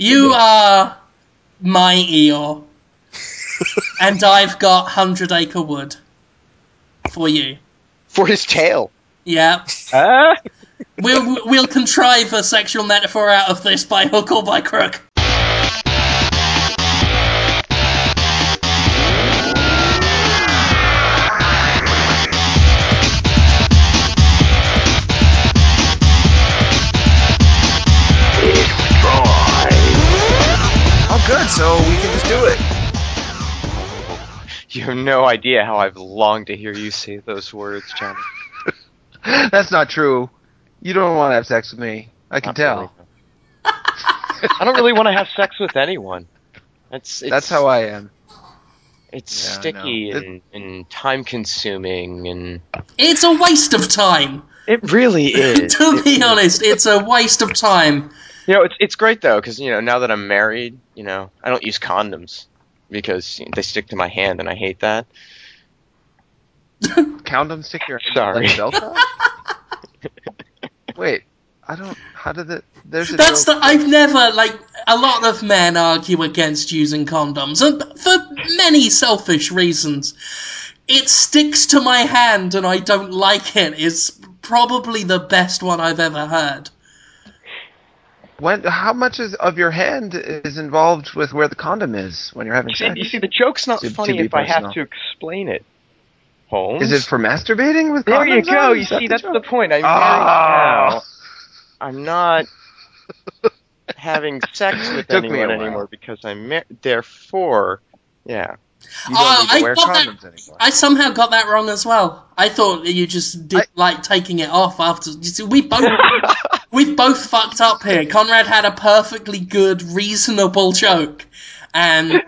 You are my Eeyore, and I've got Hundred Acre Wood for you. For his tail. Yeah. Ah, We'll we'll contrive a sexual metaphor out of this by hook or by crook. So we can just do it. You have no idea how I've longed to hear you say those words, Johnny. That's not true. You don't want to have sex with me. I can Not tell. really. I don't really want to have sex with anyone. It's, it's That's how I am. It's Yeah, I sticky know. and, and time consuming, and It's a waste of time. it really is. to be honest, it's a waste of time. You know, it's it's great though because you know now that I'm married, you know I don't use condoms because you know, they stick to my hand and I hate that. Condoms stick to your hand. Sorry. like Velcro? Wait, I don't. How did it? There's a That's the. I've never like. A lot of men argue against using condoms, and for many selfish reasons. It sticks to my hand, and I don't like it. Is probably the best one I've ever heard. When? How much is of your hand is involved with where the condom is when you're having You see, sex? you see, the joke's not To- to funny be if I have to explain it. Holmes, Is it for masturbating with condoms? there you go. on? You Is that see, that's the point. I'm Ah. married now. I'm not having sex with Took anyone anymore because I'm married. Therefore, yeah. You don't Uh, need to I wear thought that- anymore. I somehow got that wrong as well. I thought you just did I- like taking it off after. You see, we both we've both fucked up here. Conrad had a perfectly good, reasonable joke, and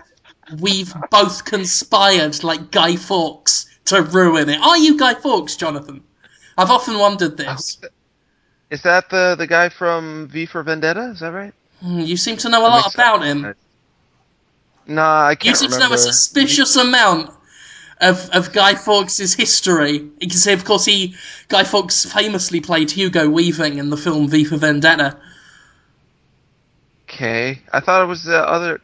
we've both conspired like Guy Fawkes to ruin it. Are you Guy Fawkes, Jonathan? I've often wondered this. Is that the the guy from V for Vendetta? Is that right? Hmm, You seem to know a lot about up. him. Nah, I can't You seem to know a suspicious amount of, of Guy Fawkes' history. You can say, of course, he Guy Fawkes famously played Hugo Weaving in the film V for Vendetta. Okay, I thought it was the other.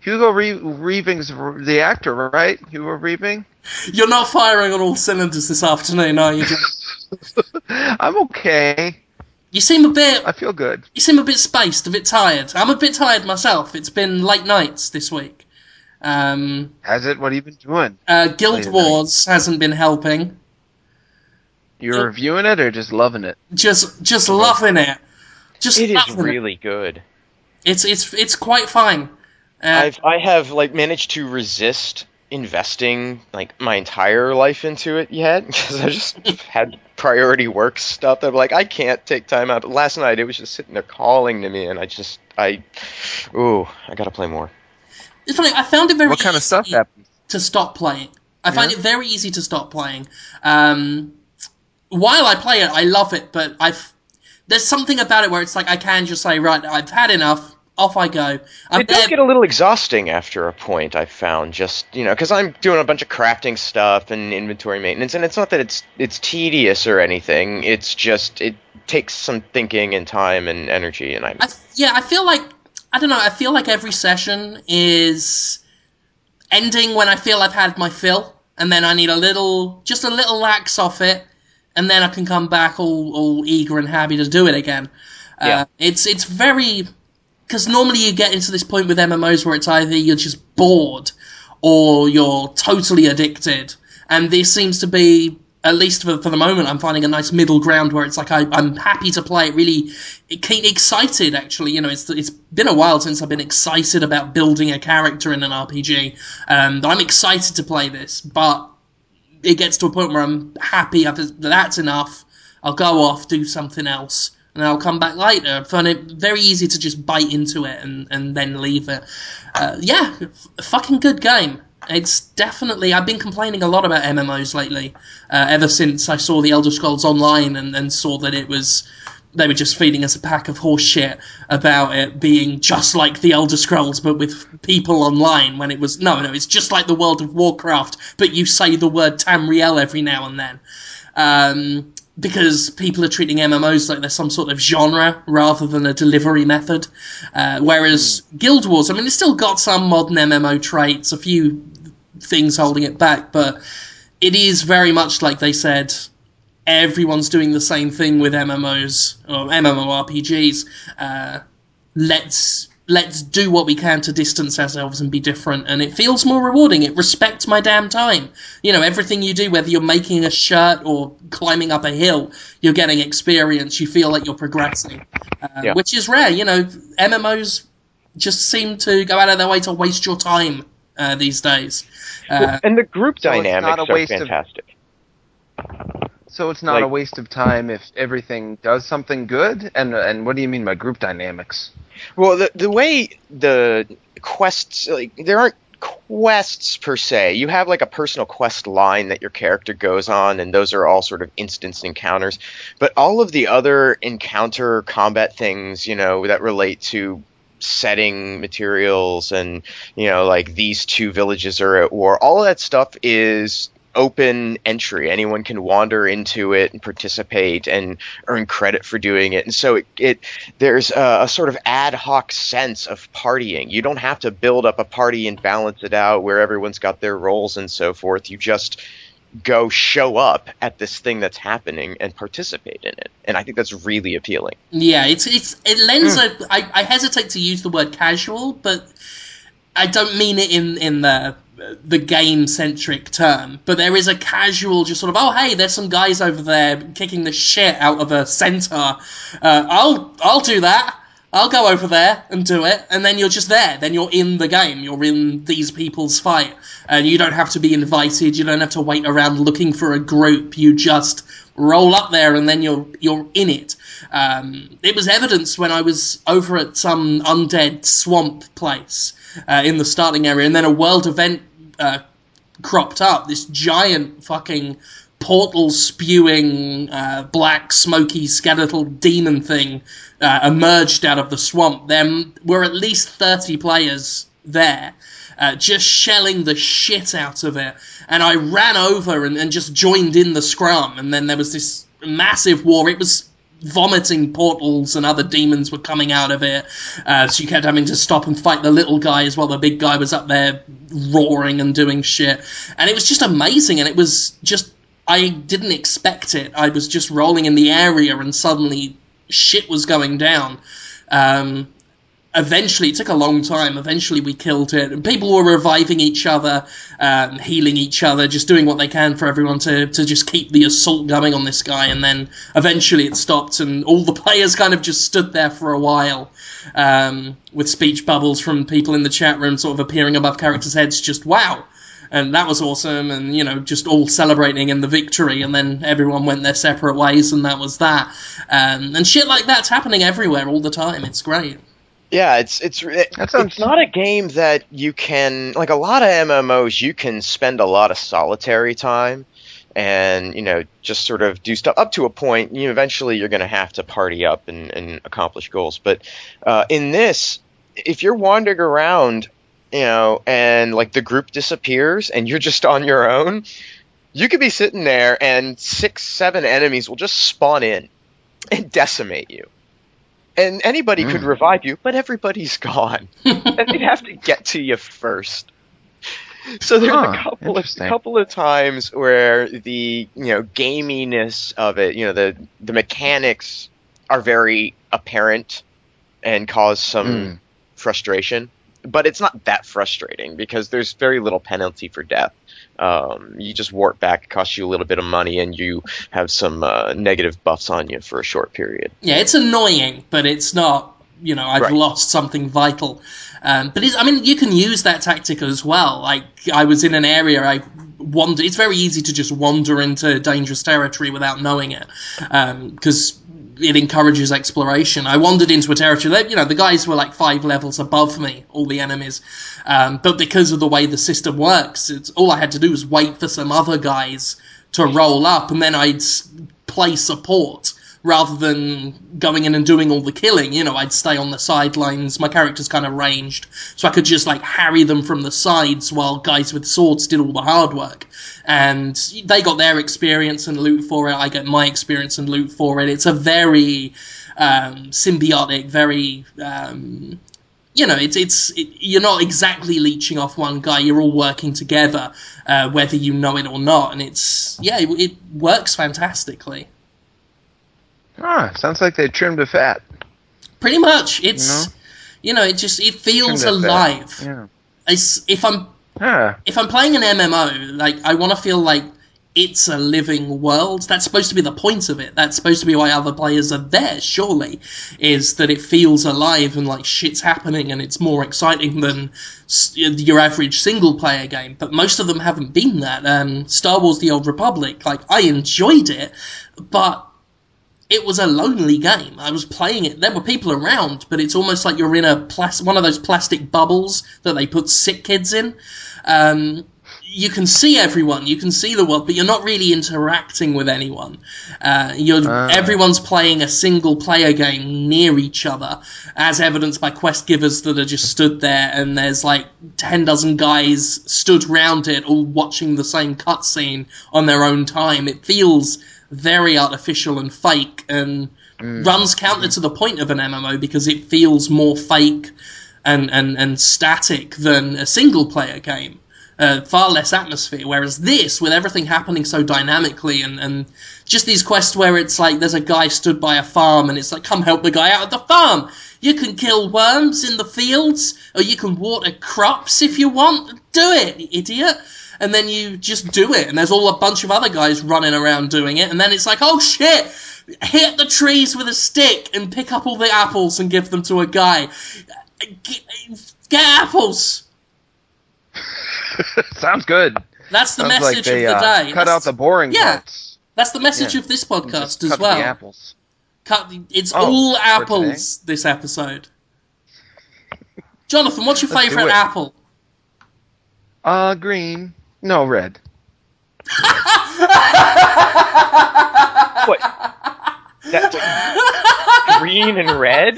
Hugo Re- Reaving's the actor, right? Hugo Reaving. You're not firing on all cylinders this afternoon, are you? I'm okay. You seem a bit. I feel good. You seem a bit spaced, a bit tired. I'm a bit tired myself. It's been late nights this week. Um, Has it? What have you been doing? uh, Guild Late night. Wars hasn't been helping. You're Yeah. reviewing it or just loving it? Just, just loving it. Just It is loving it. really good. It's, it's, it's quite fine. Uh, I've I have like managed to resist investing like my entire life into it yet because I just had priority work stuff that I'm like I can't take time out. But last night it was just sitting there calling to me, and I just I, ooh, I gotta play more. It's funny. I found it very What kind of stuff easy happened? to stop playing. I find it very easy to stop playing. Um, while I play it, I love it, but I've there's something about it where it's like I can just say, right, I've had enough. Off I go. I'm It does there- get a little exhausting after a point. I've found just you know because I'm doing a bunch of crafting stuff and inventory maintenance, and it's not that it's it's tedious or anything. It's just it takes some thinking and time and energy, and I'm I, yeah, I feel like I don't know. I feel like every session is ending when I feel I've had my fill, and then I need a little, just a little lax off it, and then I can come back all, all eager and happy to do it again. Yeah. Uh, it's it's very because normally you get into this point with MMOs where it's either you're just bored or you're totally addicted, and this seems to be at least for, for the moment, I'm finding a nice middle ground where it's like I, I'm happy to play it. Really, it keep excited. Actually, you know, it's it's been a while since I've been excited about building a character in an RPG. Um, I'm excited to play this, but it gets to a point where I'm happy. I've, that's enough. I'll go off, do something else, and I'll come back later. I it very easy to just bite into it and, and then leave it. Uh, yeah, f- fucking good game. It's definitely. I've been complaining a lot about MMOs lately, uh, ever since I saw the Elder Scrolls Online and, and saw that it was. They were just feeding us a pack of horse shit about it being just like the Elder Scrolls, but with people online. When it was no, no, it's just like the World of Warcraft, but you say the word Tamriel every now and then. Um, because people are treating MMOs like they're some sort of genre rather than a delivery method. Uh, whereas Guild Wars, I mean, it's still got some modern MMO traits, a few things holding it back, but it is very much like they said. Everyone's doing the same thing with MMOs or MMORPGs. Uh, let's let's do what we can to distance ourselves and be different and it feels more rewarding it respects my damn time you know everything you do whether you're making a shirt or climbing up a hill you're getting experience you feel like you're progressing uh, Yeah. which is rare you know mmos just seem to go out of their way to waste your time uh, these days uh, and the group So dynamics not a are waste of- fantastic. So it's not a waste of time if everything does something good. And and what do you mean by group dynamics? Well, the the way the quests like there aren't quests per se. You have like a personal quest line that your character goes on, and those are all sort of instance encounters. But all of the other encounter combat things, you know, that relate to setting materials and you know like these two villages are at war all that stuff is open entry. Anyone can wander into it and participate and earn credit for doing it. And so it, it there's a, a sort of ad hoc sense of partying. You don't have to build up a party and balance it out where everyone's got their roles and so forth. You just go show up at this thing that's happening and participate in it. And i think that's really appealing. Yeah, it's it's it lends hmm. a. I, I hesitate to use the word casual, but I don't mean it in in the the game centric term. But there is a casual, just sort of, oh hey, there's some guys over there kicking the shit out of a centaur. Uh, I'll I'll do that. I'll go over there and do it, and then you're just there. Then you're in the game. You're in these people's fight, and you don't have to be invited. You don't have to wait around looking for a group. You just roll up there, and then you're you're in it. Um, it was evidence when I was over at some undead swamp place uh, in the starting area, and then a world event uh, cropped up. This giant fucking portal spewing uh, black smoky skeletal demon thing uh, emerged out of the swamp. There were at least 30 players there. Uh, just shelling the shit out of it, and I ran over and, and just joined in the scrum. And then there was this massive war. It was vomiting portals and other demons were coming out of it. Uh, so you kept having to stop and fight the little guys while the big guy was up there roaring and doing shit. And it was just amazing. And it was just, I didn't expect it. I was just rolling in the area and suddenly shit was going down. Um, eventually, it took a long time. Eventually, we killed it, and people were reviving each other, um, healing each other, just doing what they can for everyone to to just keep the assault going on this guy. And then eventually, it stopped, and all the players kind of just stood there for a while, um, with speech bubbles from people in the chat room, sort of appearing above characters' heads. Just wow. And that was awesome, and you know, just all celebrating in the victory, and then everyone went their separate ways, and that was that. Um, and shit like that's happening everywhere all the time. It's great. Yeah, it's it's it, sounds- it's not a game that you can like a lot of MMOs. You can spend a lot of solitary time, and you know just sort of do stuff up to a point. You know, eventually you're going to have to party up and, and accomplish goals. But uh, in this, if you're wandering around, you know, and like the group disappears and you're just on your own, you could be sitting there and six, seven enemies will just spawn in and decimate you. And anybody could Mm. revive you, but everybody's gone. and they'd have to get to you first. So there's Huh, a couple of couple of times where the you know gaminess of it, you know the the mechanics are very apparent and cause some Mm. frustration. But it's not that frustrating because there's very little penalty for death. Um, you just warp back, it costs you a little bit of money, and you have some uh, negative buffs on you for a short period. Yeah, it's annoying, but it's not. You know, I've Right. lost something vital. Um, but it's, I mean, you can use that tactic as well. Like I was in an area, I wander. It's very easy to just wander into dangerous territory without knowing it, because it encourages exploration. I wandered into a territory. That, you know, the guys were like five levels above me, all the enemies. Um, but because of the way the system works, it's all I had to do was wait for some other guys to roll up, and then I'd play support rather than going in and doing all the killing. You know, I'd stay on the sidelines. My character's kind of ranged, so I could just like harry them from the sides while guys with swords did all the hard work. And they got their experience and loot for it. I get my experience and loot for it. It's a very um, symbiotic, very um, you know, it's it's it, you're not exactly leeching off one guy. You're all working together, uh, whether you know it or not, and it's yeah, it, it works fantastically. Ah, sounds like they trimmed the fat. Pretty much, it's You know? you know, it just it feels Trimmed alive. Yeah. It's, if I'm Ah, if I'm playing an MMO, like I want to feel like it's a living world. That's supposed to be the point of it. That's supposed to be why other players are there. Surely, is that it feels alive and like shit's happening, and it's more exciting than your average single player game. But most of them haven't been that. Um, Star Wars: The Old Republic, like I enjoyed it, but it was a lonely game. I was playing it. There were people around, but it's almost like you're in a plas- one of those plastic bubbles that they put sick kids in. Um, you can see everyone, you can see the world, but you're not really interacting with anyone. Uh, you're Ah. everyone's playing a single player game near each other, as evidenced by quest givers that are just stood there, and there's like ten dozen guys stood round it, all watching the same cutscene on their own time. It feels very artificial and fake, and runs counter to the point of an MMO because it feels more fake and, and, and static than a single player game. Uh, far less atmosphere. Whereas this, with everything happening so dynamically, and, and just these quests where it's like there's a guy stood by a farm, and it's like, come help the guy out of the farm. You can kill worms in the fields, or you can water crops if you want. Do it, you idiot. And then you just do it, and there's all a bunch of other guys running around doing it, and then it's like, oh shit! Hit the trees with a stick and pick up all the apples and give them to a guy. Get, get apples! sounds good. That's the Sounds message like they of the uh, day. cut That's, out the boring yeah. parts. that's the message yeah. of this podcast as cut well. The apples. Cut, it's Oh, all apples this episode. Jonathan, what's your Let's favourite apple? Uh, green. No, red. What? That, green and red?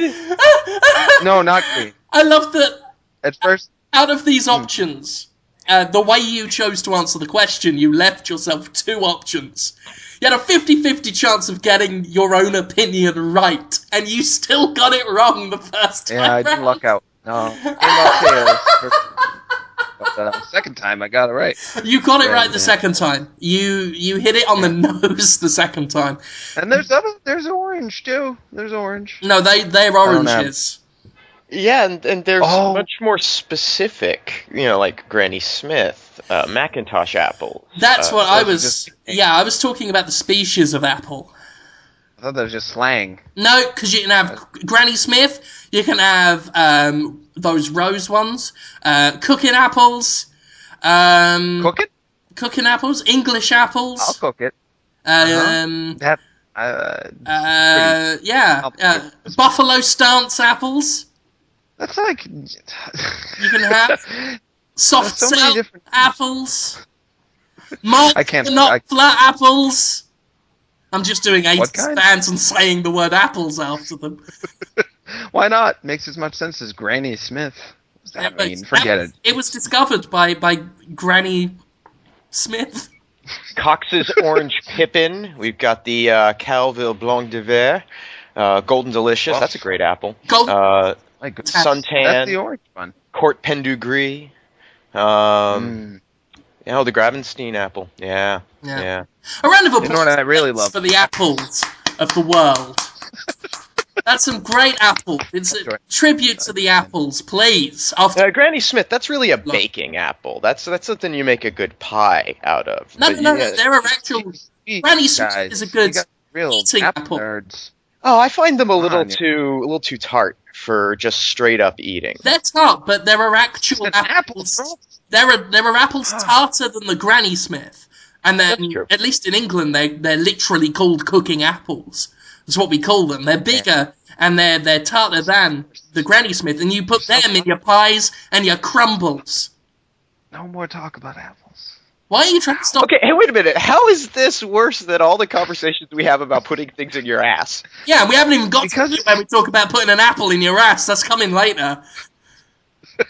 No, not green. I love that At first, out of Hmm. these options, uh, the way you chose to answer the question, you left yourself two options. You had a 50 50 chance of getting your own opinion right, and you still got it wrong the first time. yeah, I didn't round. luck out. No, came out tails. First- But uh, second time, I got it right. You got it Red, right the yeah. second time. You you hit it on the nose the second time. And there's other, there's orange too. There's orange. No, they they're have- oranges. Yeah, and, and there's Oh. much more specific, you know, like Granny Smith, uh, McIntosh apples. That's uh, what I was. just- Yeah, I was talking about the species of apple. I thought that was just slang. No, because you can have Granny Smith. You can have um, those rose ones, uh, cooking apples, um, Cook it? cooking apples, English apples. I'll cook it. Um, That. Uh, uh, yeah, uh, buffalo stance apples. that's like. You can have soft so many cell different- apples. Malt I can't- not I- flat apples. I'm just doing 80 kind? stands and saying the word apples after them. Why not? Makes as much sense as Granny Smith. What does that But mean? Forget that- it. It was discovered by by Granny Smith. Cox's Orange Pippin. We've got the uh, Calville Blanc d'Hiver. Uh, Golden Delicious. Oh. That's a great apple. Gold. Uh, My Suntan. That's the orange one. Court Pendu Gris. Um, Mm. yeah, oh, the Gravenstein apple. Yeah, Yeah. yeah. A round of You applause know what I really love? for the apples of the world. That's some great apple. It's a Enjoy. tribute to the apples, please. After Uh, Granny Smith. That's really a baking apple. That's that's something you make a good pie out of. no, But no, yeah- no, there are actual. Jeez, Granny Smith guys, is a good you real eating apple apple. nerds. Oh, I find them a little on, yeah. too a little too tart for just straight up eating. They're tart, but there are actual It's an apple, apples. There are there are apples tarter than the Granny Smith, and then at least in England they they're literally called cooking apples. That's what we call them. They're bigger and they're they're tarter than the Granny Smith, and you put them in your pies and your crumbles. No more talk about apples. Why are you trying to stop? Okay, hey, wait a minute. How is this worse than all the conversations we have about putting things in your ass? Yeah, we haven't even got Because to the it's- bit where we talk about putting an apple in your ass. That's coming later.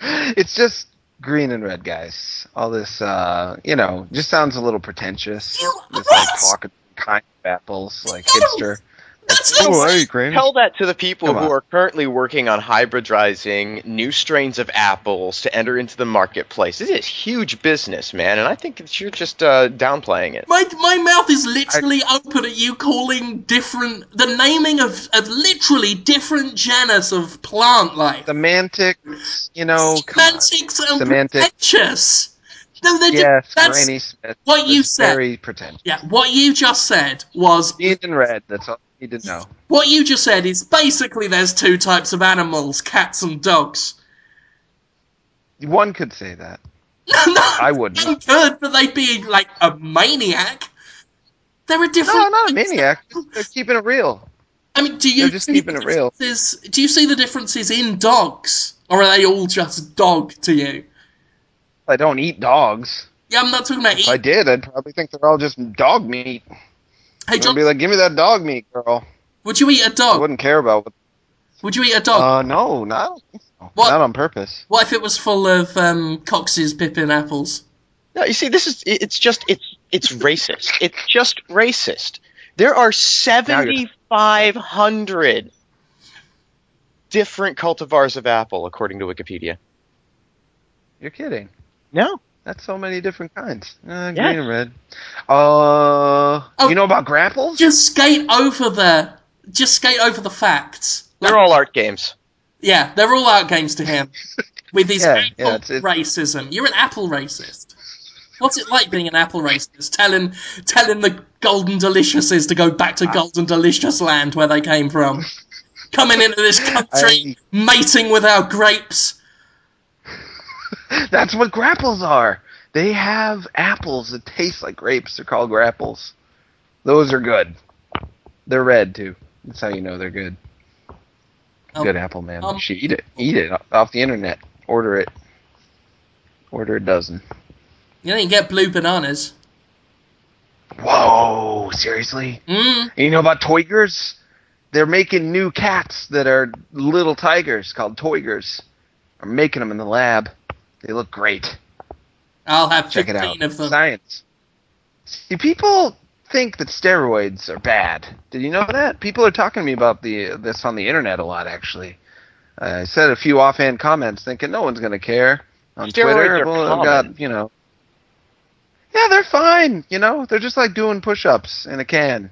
it's just green and red, guys. All this, uh, you know, just sounds a little pretentious. You- Just like what? talking kind of apples, like No. hipster. That's Oh, not hey, Graham. Tell that to the people Come who on. are currently working on hybridizing new strains of apples to enter into the marketplace. This is huge business, man, and I think that you're just uh, downplaying it. My, my mouth is literally open at you calling different the naming of, of literally different genus of plant life. Semantics, you know, come on. Semantics and Semantic- pretentious. No, just, Yes, that's Granny Smith. what you said. Very pretentious. yeah. What you just said was Green and red. That's all you didn't know. what you just said is basically there's two types of animals, cats and dogs. One could say that. No, I wouldn't. I'm good, but they'd be like a maniac. They're a different. No, not a maniac. They're keeping it real. I mean, do you They're just keeping it real. Do you see the differences in dogs, or are they all just dog to you? I don't eat dogs. Yeah, I'm not talking about. If I did, I'd probably think they're all just dog meat. Hey, I'd John, be like, give me that dog meat, girl. would you eat a dog? I wouldn't care about what. Would you eat a dog? Uh, no, not, What? not on purpose. what if it was full of um, Cox's Pippin apples? No, you see, this is it's just it's it's racist. It's just racist. There are seventy five hundred different cultivars of apple, according to Wikipedia. You're kidding. No, That's so many different kinds. Uh, green Yes. and red. Uh, Oh. you know about grapples? Just skate over the. Just skate over the facts. they're all art games. Yeah, they're all art games to him. With his Yeah, apple yeah, it's- it's- racism. You're an apple racist. What's it like being an apple racist? Telling telling the Golden Deliciouses to go back to Golden Delicious land where they came from. Coming into this country, mating with our grapes. That's what grapples are. They have apples that taste like grapes. They're called grapples. Those are good. They're red too. That's how you know they're good. Um, good apple, man. um, you should eat it. Eat it off the internet. Order it. Order a dozen. You you get blue bananas. Whoa! Seriously? Mm. You know about Toygers? They're making new cats that are little tigers called Toygers. Are making them in the lab. They look great. I'll have to Check it out. of them. Science. See, people think that steroids are bad. Did you know that? People are talking to me about the this on the internet a lot. Actually, I said a few offhand comments, thinking no one's going to care on Steroids Twitter. are well, I've common. got you know. Yeah, they're fine. You know, they're just like doing push-ups in a can.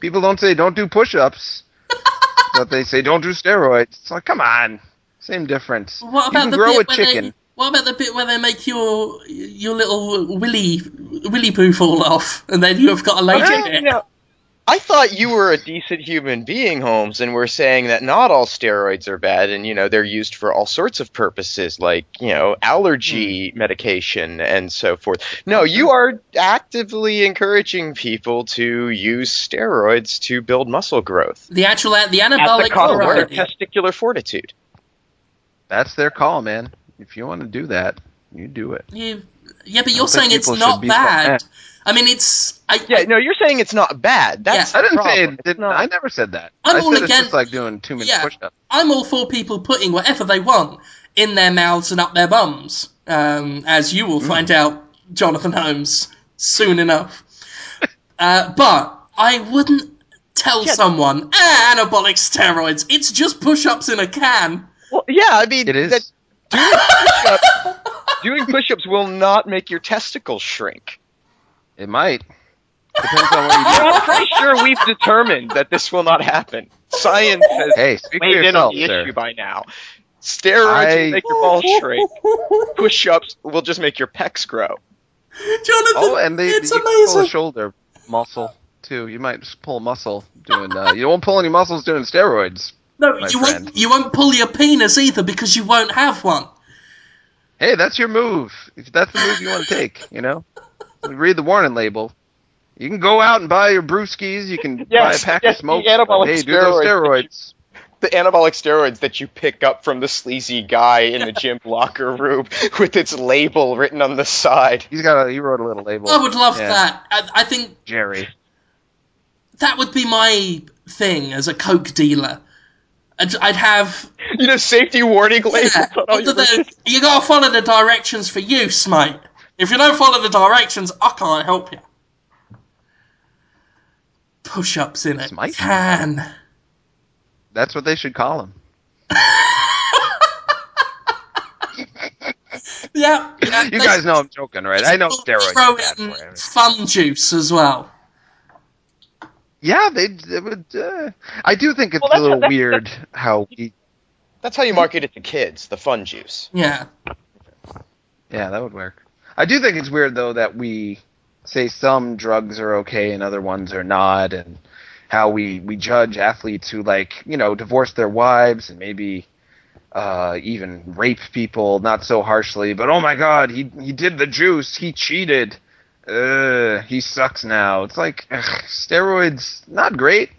People don't say don't do push-ups, but they say don't do steroids. It's like, come on, same difference. What you can the grow a chicken. They, what about the bit where they make your your little willy willy poo fall off, and then you have got a later Okay, bit? now, I thought you were a decent human being, Holmes, and were saying that not all steroids are bad, and you know they're used for all sorts of purposes, like you know allergy hmm. medication and so forth. No, you are actively encouraging people to use steroids to build muscle growth The actual the anabolic at the anabolic cost of testicular fortitude. That's their call, man. If you want to do that, you do it. You, yeah, but you're saying it's not should be bad. I mean, it's. I, Yeah, no, you're saying it's not bad. That's Yeah. I didn't say it. Didn't, not. I never said that. I'm I all said it's against- just like doing too many Yeah. push-ups. I'm all for people putting whatever they want in their mouths and up their bums, um, as you will find out, Jonathan Holmes, soon enough. uh, but I wouldn't tell Yeah. someone, ah, anabolic steroids, it's just push-ups in a can. Well, yeah, I mean, It is. that doing push-ups, doing push-ups will not make your testicles shrink. It might. Depends on what you do. I'm pretty sure we've determined that this will not happen. Science has Hey, speak for weighed in on the sir. issue by now. Steroids I- will make your balls shrink. Push-ups will just make your pecs grow. Jonathan, Oh, and they it's you can pull a amazing. shoulder muscle too. You might just pull a muscle doing. Uh, you won't pull any muscles doing steroids. No, my you friend. won't. You won't pull your penis either because you won't have one. Hey, that's your move. If that's the move you want to take, you know. Read the warning label. You can go out and buy your brewskis. You can buy a pack yes, of smoke. the anabolic hey, do those steroids. steroids. the anabolic steroids that you pick up from the sleazy guy in the gym locker room with its label written on the side. He's got a he wrote a little label. I would love Yeah. that. I, I think Jerry. that would be my thing as a coke dealer. I'd, I'd have You know, safety warning labels yeah, on all your the- you gotta follow the directions for use, mate. If you don't follow the directions, I can't help you. Push-ups in it Smite? can. That's what they should call him. Yeah, yeah You guys know I'm joking, right? I know steroids Throw are in fun juice as well. Yeah, they, they would. Uh, I do think it's Well, a little that's- weird how we. That's how you market it to kids, the fun juice. Yeah, Yeah, that would work. I do think it's weird though that we say some drugs are okay and other ones are not, and how we we judge athletes who like you know divorce their wives and maybe uh, even rape people not so harshly, but oh my god, he he did the juice, he cheated, uh, he sucks now. It's like ugh, steroids, not great,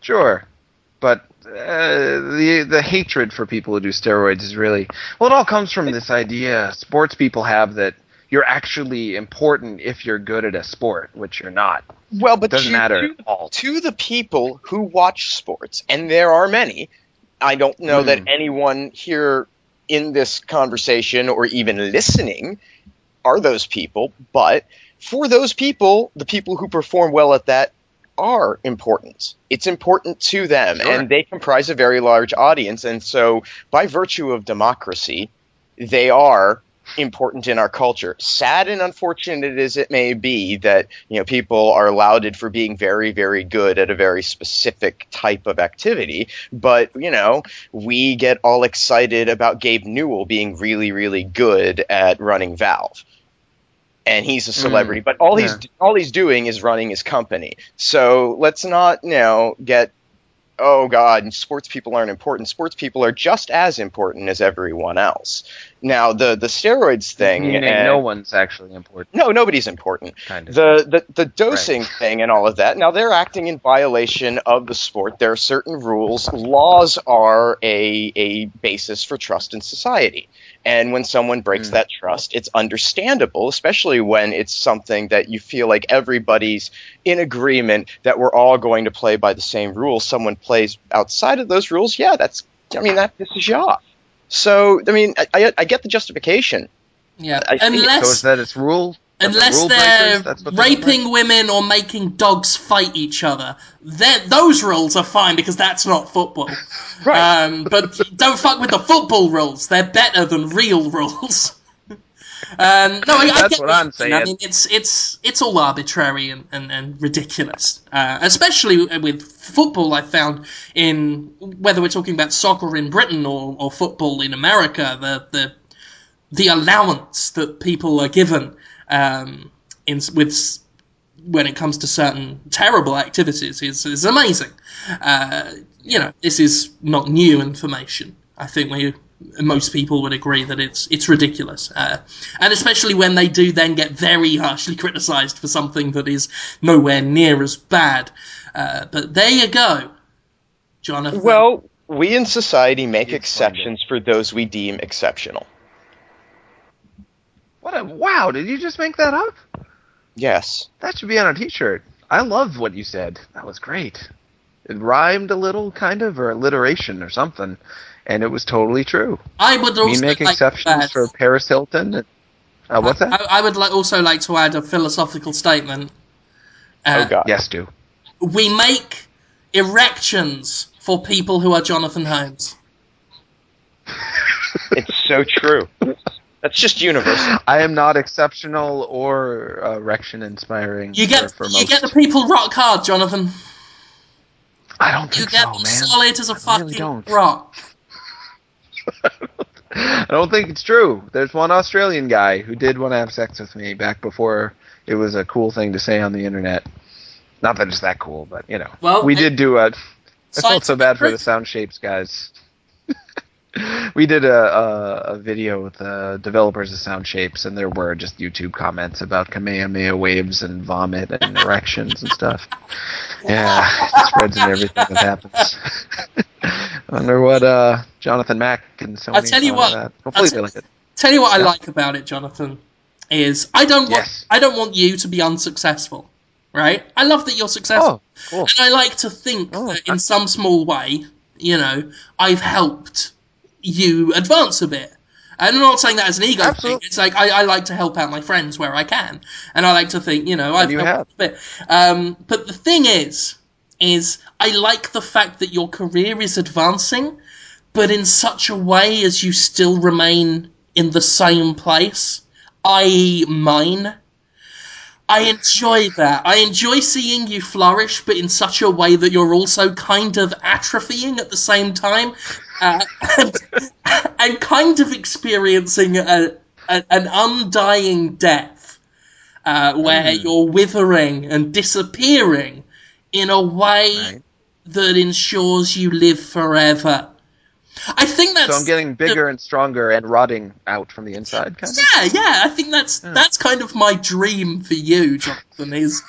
sure, but uh, the the hatred for people who do steroids is really well. It all comes from this idea sports people have that you're actually important if you're good at a sport, which you're not. Well, but it Doesn't to, matter to, at all. to the people who watch sports, and there are many. I don't know that Hmm. anyone here in this conversation or even listening are those people, but for those people, the people who perform well at that are important. It's important to them, Sure. and they comprise a very large audience. And so, by virtue of democracy, they are important in our culture. Sad and unfortunate as it may be that you know people are lauded for being very, very good at a very specific type of activity, but you know we get all excited about Gabe Newell being really, really good at running Valve. And he's a mm. celebrity, but all he's all he's doing is running his company. So let's not, you know, get oh god, sports people aren't important. Sports people are just as important as everyone else. Now the the steroids thing, and- no one's actually important, no, nobody's important. kind of. The, the the dosing thing and all of that. Now they're acting in violation of the sport. There are certain rules. Laws are a a basis for trust in society. And when someone breaks Mm. that trust, it's understandable, especially when it's something that you feel like everybody's in agreement that we're all going to play by the same rules. Someone plays outside of those rules, yeah, that's I mean that pisses you off. So I mean I, I, I get the justification. yeah. I see it. so Unless is that it's rule? Unless they're that's they raping women or making dogs fight each other, then those rules are fine because that's not football. Right. Um, but don't fuck with the football rules; they're better than real rules. Um, no, I, I That's get what I'm saying. I mean, it's it's it's all arbitrary and, and, and ridiculous, uh, especially with football. I found in whether we're talking about soccer in Britain or, or football in America, the the the allowance that people are given um, in with when it comes to certain terrible activities is is amazing. Uh, you know, this is not new information. I think we most people would agree that it's it's ridiculous, uh, and especially when they do then get very harshly criticised for something that is nowhere near as bad. Uh, but there you go, Jonathan. Well, we in society make You explained it. exceptions for those we deem exceptional. What a wow! Did you just make that up? Yes. That should be on a T-shirt. I love what you said. That was great. It rhymed a little, kind of, or alliteration or something, and it was totally true. I would We make like exceptions to for Paris Hilton. and- Uh, what's that? I, I would li- also like to add a philosophical statement. Uh, oh God. yes, do. We make erections for people who are Jonathan Holmes. It's so true. That's just universal. I am not exceptional or uh, erection inspiring. You get for, for you most. get the people rock hard, Jonathan. I don't You think get so, them man. solid as a I fucking really don't. rock. I don't think it's true. There's one Australian guy who did want to have sex with me back before it was a cool thing to say on the internet. Not that it's that cool, but you know, Well, we it- did do a. I felt so bad for the sound shapes guys. We did a, a a video with the developers of sound shapes, and there were just YouTube comments about Kamehameha waves and vomit and erections and stuff. Yeah, it spreads and everything that happens. I wonder what uh, Jonathan Mak and Sony. I'll tell you what, that. Hopefully they like it. Tell you what I like about it, Jonathan, is I don't want Yes. I don't want you to be unsuccessful, right? I love that you're successful, Oh, cool. and I like to think Oh, that in some small way, you know, I've helped you advance a bit. And I'm not saying that as an ego thing. It's like I, I like to help out my friends where I can, and I like to think, you know, I've you helped a bit. Um, but the thing is, is I like the fact that your career is advancing, but in such a way as you still remain in the same place, i.e., mine. I enjoy that. I enjoy seeing you flourish, but in such a way that you're also kind of atrophying at the same time, uh, and, and kind of experiencing a, a, an undying death, uh, where you're withering and disappearing in a way Right. that ensures you live forever. I think that's So I'm getting bigger and stronger and rotting out from the inside, kind of. yeah, yeah. I think that's that's kind of my dream for you, Jonathan. Is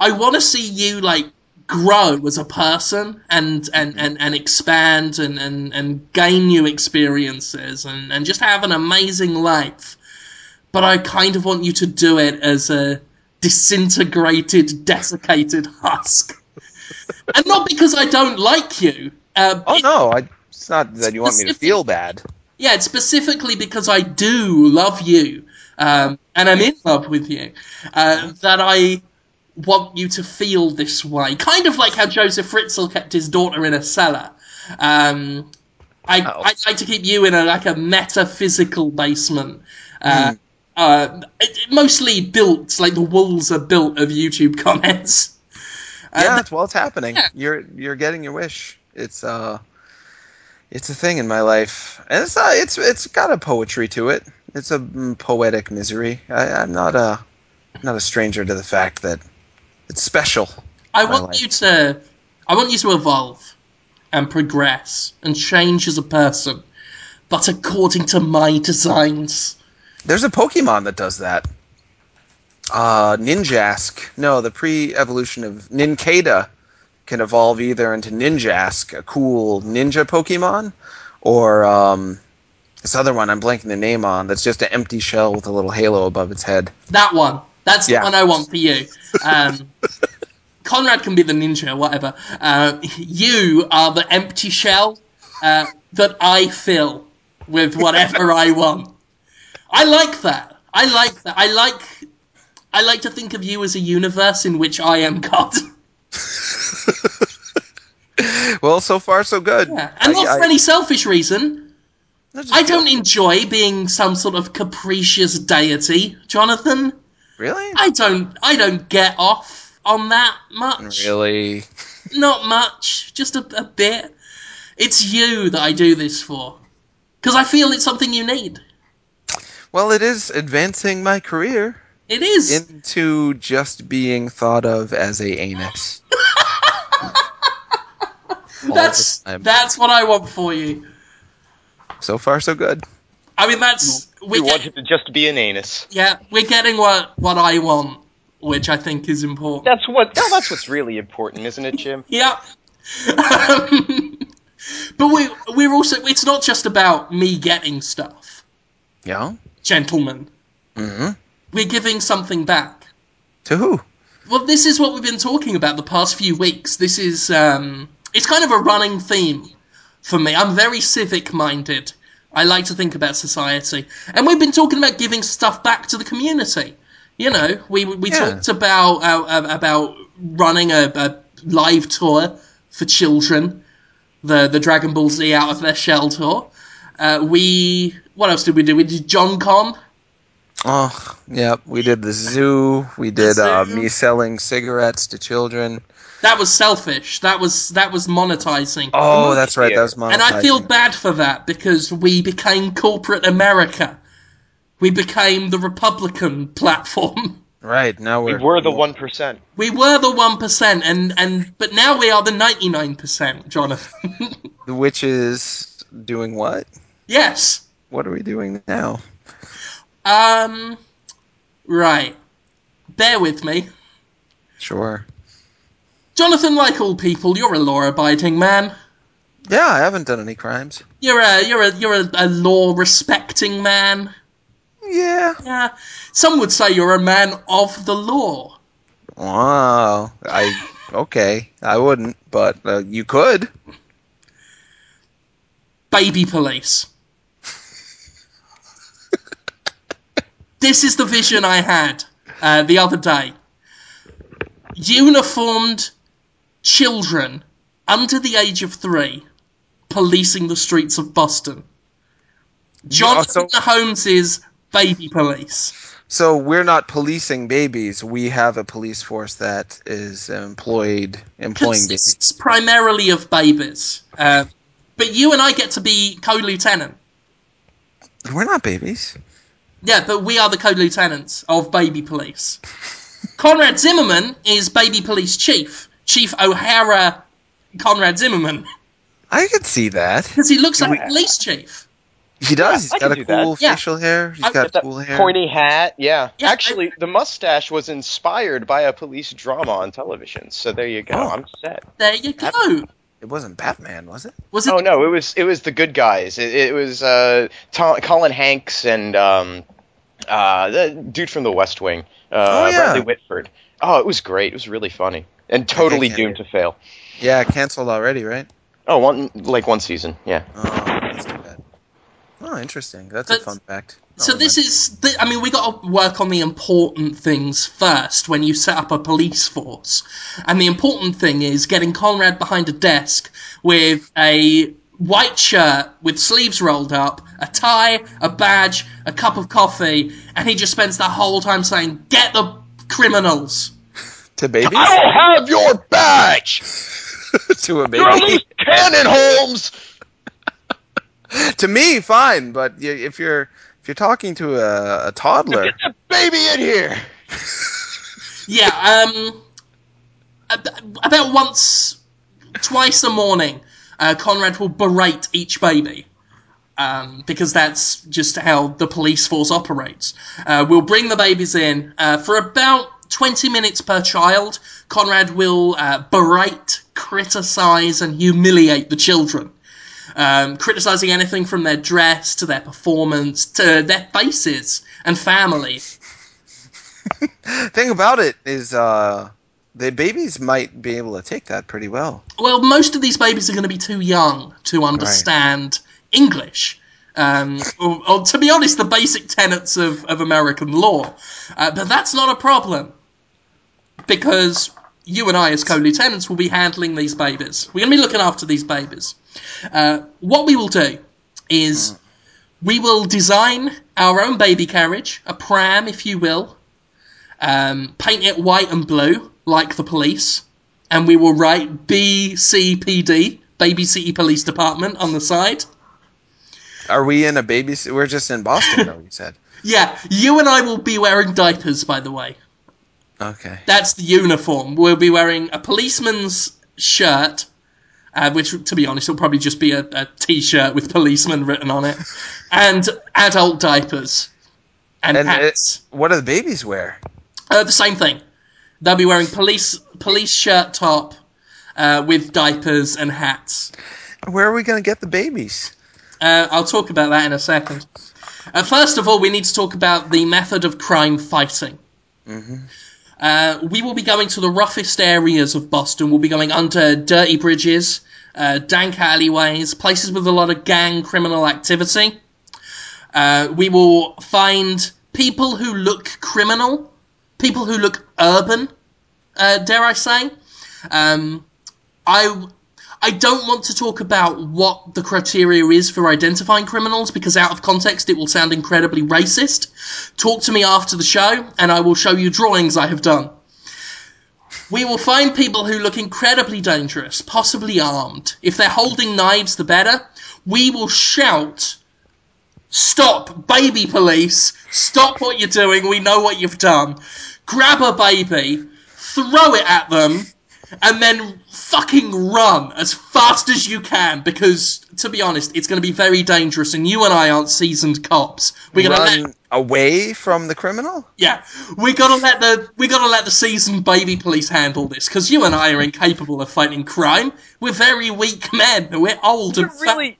I want to see you like grow as a person and and and, and expand and, and and gain new experiences and and just have an amazing life. But I kind of want you to do it as a disintegrated, desiccated husk, and not because I don't like you. Uh, Oh no, I, it's not that you want me to feel bad. yeah, it's specifically because I do love you um, and I'm in love with you uh, that I want you to feel this way. Kind of like how Joseph Fritzl kept his daughter in a cellar. Um, I, Oh. I'd like to keep you in a like a metaphysical basement. Uh, uh, it- it mostly built like the walls are built of YouTube comments. Yeah, Uh, it's, well, it's happening. yeah. You're you're getting your wish. It's uh, it's a thing in my life, and it's uh, it's it's got a poetry to it. It's a mm, poetic misery. I, I'm not a not a stranger to the fact that it's special. I want life. you to I want you to evolve and progress and change as a person, but according to my designs. There's a Pokemon that does that. Uh, Ninjask. No, the pre-evolution of Nincada can evolve either into Ninjask, a cool ninja Pokemon, or um, this other one I'm blanking the name on. That's just an empty shell with a little halo above its head. That one. That's Yeah. the one I want for you. Um, Conrad can be the ninja, whatever. Uh, you are the empty shell uh, that I fill with whatever I want. I like that. I like that. I like. I like to think of you as a universe in which I am God. Well, so far so good. Yeah. And not for I- any selfish reason. I don't enjoy being some sort of capricious deity, Jonathan. really, I don't I don't get off on that much. really. Not much, just a, a bit. It's you that I do this for. Because I feel it's something you need. Well, it is advancing my career It is. into just being thought of as a anus. That's that's what I want for you. So far, so good. I mean that's We we want get, it to just be an anus. yeah, we're getting what what I want, which I think is important. That's what. No, that's what's really important, isn't it, Jim? Yeah. Um, but we we're also it's not just about me getting stuff, Yeah. gentlemen. hmm We're giving something back. To who? Well, this is what we've been talking about the past few weeks. This is um, it's kind of a running theme for me. I'm very civic minded. I like to think about society, and we've been talking about giving stuff back to the community. You know, we we Yeah. talked about uh, about running a, a live tour for children, the the Dragon Ball Z out of their shell tour. Uh, we what else did we do? We did John Con. Oh, yeah. We did the zoo. We did uh, zoo. me selling cigarettes to children. That was selfish. That was that was monetizing. Oh, that's right. That was monetizing. And I feel bad for that because we became corporate America. We became the Republican platform. Right now we're we're were the one percent. We were the one percent, and and but now we are the ninety nine percent, Jonathan. which is doing what? yes. What are we doing now? Um. Right. Bear with me. Sure. Jonathan, like all people, you're a law-abiding man. Yeah, I haven't done any crimes. You're a you're a you're a, a law-respecting man. Yeah. Yeah. Some would say you're a man of the law. Wow. I okay. I wouldn't, but uh, you could. Baby police. This is the vision I had uh, the other day. Uniformed children under the age of three policing the streets of Boston. Jonathan so- Holmes's baby police. So we're not policing babies. We have a police force that is employed employing babies. consists primarily of babies. Uh, but you and I get to be co-lieutenant. We're not babies. Yeah, but we are the co-lieutenants of baby police. Conrad Zimmerman is baby police chief, Chief O'Hara Conrad Zimmerman, I could see that. because he looks like a police chief. He does. I He's got a do that. cool Yeah. facial hair. He's I- got That cool hair. pointy hat, yeah. Yeah, Actually, the mustache was inspired by a police drama on television. So there you go. Oh. I'm set. There you go. It wasn't Batman, was it? Was it? Oh no, it was it was the good guys. It, it was uh, Tom, Colin Hanks and um, uh, the dude from The West Wing, uh, Oh, yeah. Bradley Whitford. Oh, it was great. It was really funny and totally can't doomed to fail. Yeah, canceled already, right? Oh, one like one season, yeah. Oh, that's too bad. Oh, interesting. That's a fun fact. So Oh, this man. is, th- I mean, we got to work on the important things first when you set up a police force, and the important thing is getting Conrad behind a desk with a white shirt with sleeves rolled up, a tie, a badge, a cup of coffee, and he just spends the whole time saying, "Get the criminals." to babies. don't have your badge. to a baby. cannon, Holmes. to me, fine, but if you're if you're talking to a, a toddler, the baby in here. Yeah, um, about once, twice a morning, uh, Conrad will berate each baby. Um, because that's just how the police force operates. Uh, we'll bring the babies in uh, for about 20 minutes per child. Conrad will uh, berate, criticize, and humiliate the children. Um, criticizing anything from their dress to their performance to their faces and family. thing about it is, uh, the babies might be able to take that pretty well. Well, most of these babies are going to be too young to understand English. Um, or, or to be honest, the basic tenets of, of American law. Uh, but that's not a problem. Because you and I, as co lieutenants, will be handling these babies. We're going to be looking after these babies. Uh, what we will do is we will design our own baby carriage, a pram, if you will, um, paint it white and blue, like the police and we will write BCPD, Baby City Police Department, on the side. Are we in a baby? We're just in Boston, though. You said. Yeah, you and I will be wearing diapers, by the way. Okay. That's the uniform. We'll be wearing a policeman's shirt, uh, which, to be honest, will probably just be a, a t-shirt with policeman written on it, and adult diapers and, And hats. it, what do the babies wear? Uh, the same thing. They'll be wearing police police shirt top uh, with diapers and hats. Where are we going to get the babies? Uh, I'll talk about that in a second. Uh, first of all, we need to talk about the method of crime fighting. Mhm. Uh, we will be going to the roughest areas of Boston. We'll be going under dirty bridges, uh, dank alleyways, places with a lot of gang criminal activity. Uh, we will find people who look criminal, people who look urban, uh, dare I say. Um, I I don't want to talk about what the criteria is for identifying criminals because out of context it will sound incredibly racist. Talk to me after the show and I will show you drawings I have done. We will find people who look incredibly dangerous, possibly armed. If they're holding knives, the better. We will shout, Stop, baby police! Stop what you're doing, we know what you've done. Grab a baby, throw it at them, and then fucking run as fast as you can because, to be honest, it's going to be very dangerous and you and I aren't seasoned cops. We're going to Run let away from the criminal. Yeah, we gotta let the we gotta let the seasoned baby police handle this because you and I are incapable of fighting crime. We're very weak men. We're old You're and fat. really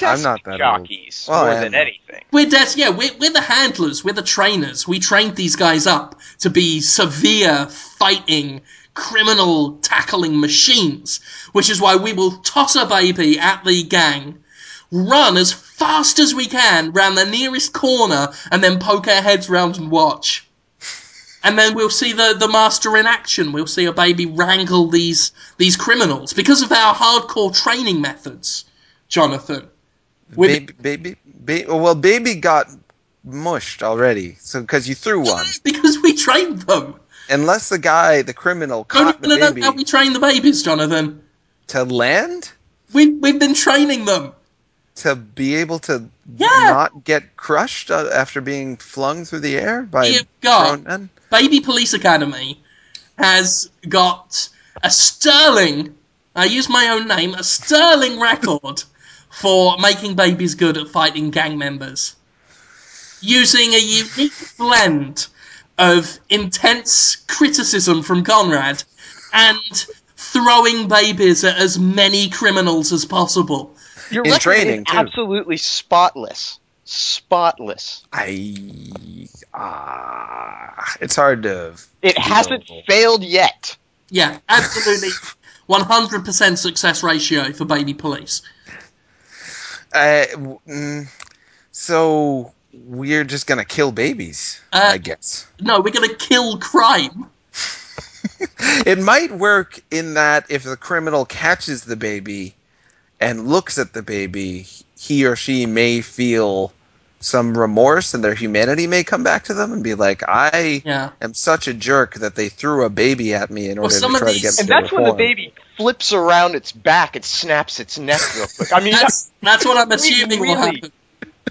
I'm not desk that old. Well, I more am. than anything. We're des- yeah, we're, we're the handlers, we're the trainers. We trained these guys up to be severe fighting, criminal tackling machines, which is why we will toss a baby at the gang, run as fast as we can round the nearest corner, and then poke our heads round and watch. And then we'll see the, the master in action. We'll see a baby wrangle these these criminals because of our hardcore training methods, Jonathan. Baby, baby, ba- well, baby got mushed already. So because you threw one, Because we trained them. unless the guy, the criminal, No, caught no, the no, no, baby how we train the babies, Jonathan. to land, We, we've been training them. to be able to Yeah. not get crushed uh, after being flung through the air by You've got- men. Baby Police Academy has got a sterling, I use my own name, a sterling record for making babies good at fighting gang members. Using a unique blend of intense criticism from Conrad and throwing babies at as many criminals as possible. Your In record training, too. absolutely spotless. Spotless. I ah, it's hard to. It hasn't No. failed yet. Yeah, absolutely. 100% success ratio for baby police. Uh, mm, so we're just gonna kill babies, Uh, I guess. No, we're going to kill crime. It might work in that if the criminal catches the baby and looks at the baby, he or she may feel some remorse and their humanity may come back to them and be like, I Yeah. am such a jerk that they threw a baby at me in Well, order some to try these- to get me And to that's when the baby flips around its back and snaps its neck real quick. I mean, That's that's what I'm assuming will happen.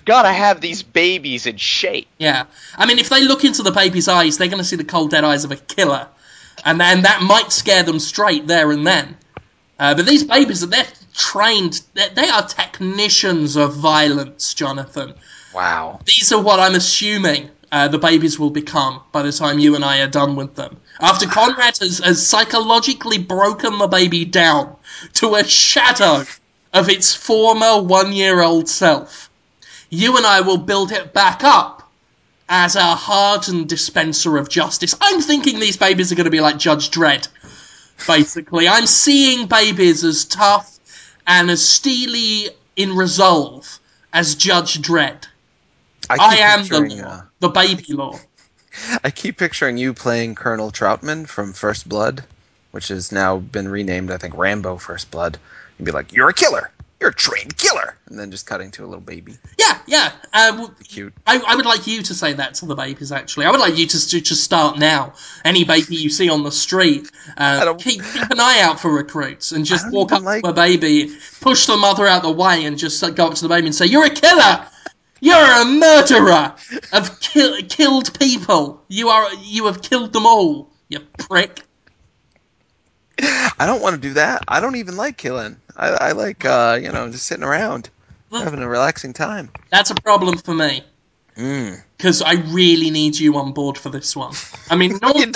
gotta have these babies in shape. Yeah. I mean, if they look into the baby's eyes, they're going to see the cold dead eyes of a killer, and then that might scare them straight there and then. Uh, but these babies, they're trained. They they are technicians of violence, Jonathan. Wow. These are what I'm assuming uh, the babies will become by the time you and I are done with them. After Conrad has, has psychologically broken the baby down to a shadow of its former one year old self, you and I will build it back up as a hardened dispenser of justice. I'm thinking these babies are going to be like Judge Dredd, basically. I'm seeing babies as tough and as steely in resolve as Judge Dredd. I keep am the law, uh, the baby law. I keep picturing you playing Colonel Trautman from First Blood, which has now been renamed, I think, Rambo First Blood. You'd be like, "You're a killer. You're a trained killer," and then just cutting to a little baby. Yeah, yeah. W- Cute. I, I would like you to say that to the babies. Actually, I would like you to to, start now. Any baby you see on the street, uh, keep keep an eye out for recruits and just walk up like- to a baby, push the mother out the way, and just go up to the baby and say, "You're a killer. You're a murderer of kill, killed people. You are you have killed them all. You prick." I don't want to do that. I don't even like killing. I, I like, uh, you know, just sitting around, having a relaxing time. That's a problem for me Mm. because I really need you on board for this one. I mean, normally.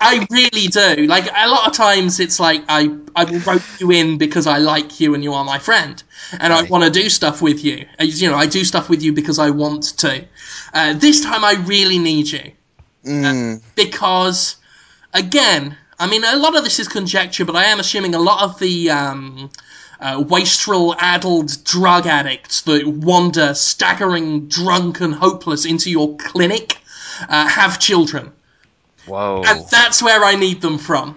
I really do. Like a lot of times, it's like I I will rope you in because I like you and you are my friend, and I want to do stuff with you. Uh, You know, I do stuff with you because I want to. Uh, this time, I really need you Mm. because, again, I mean, a lot of this is conjecture, but I am assuming a lot of the um, uh, wastrel, addled drug addicts that wander, staggering, drunk, and hopeless into your clinic uh, have children, Whoa. and that's where I need them from.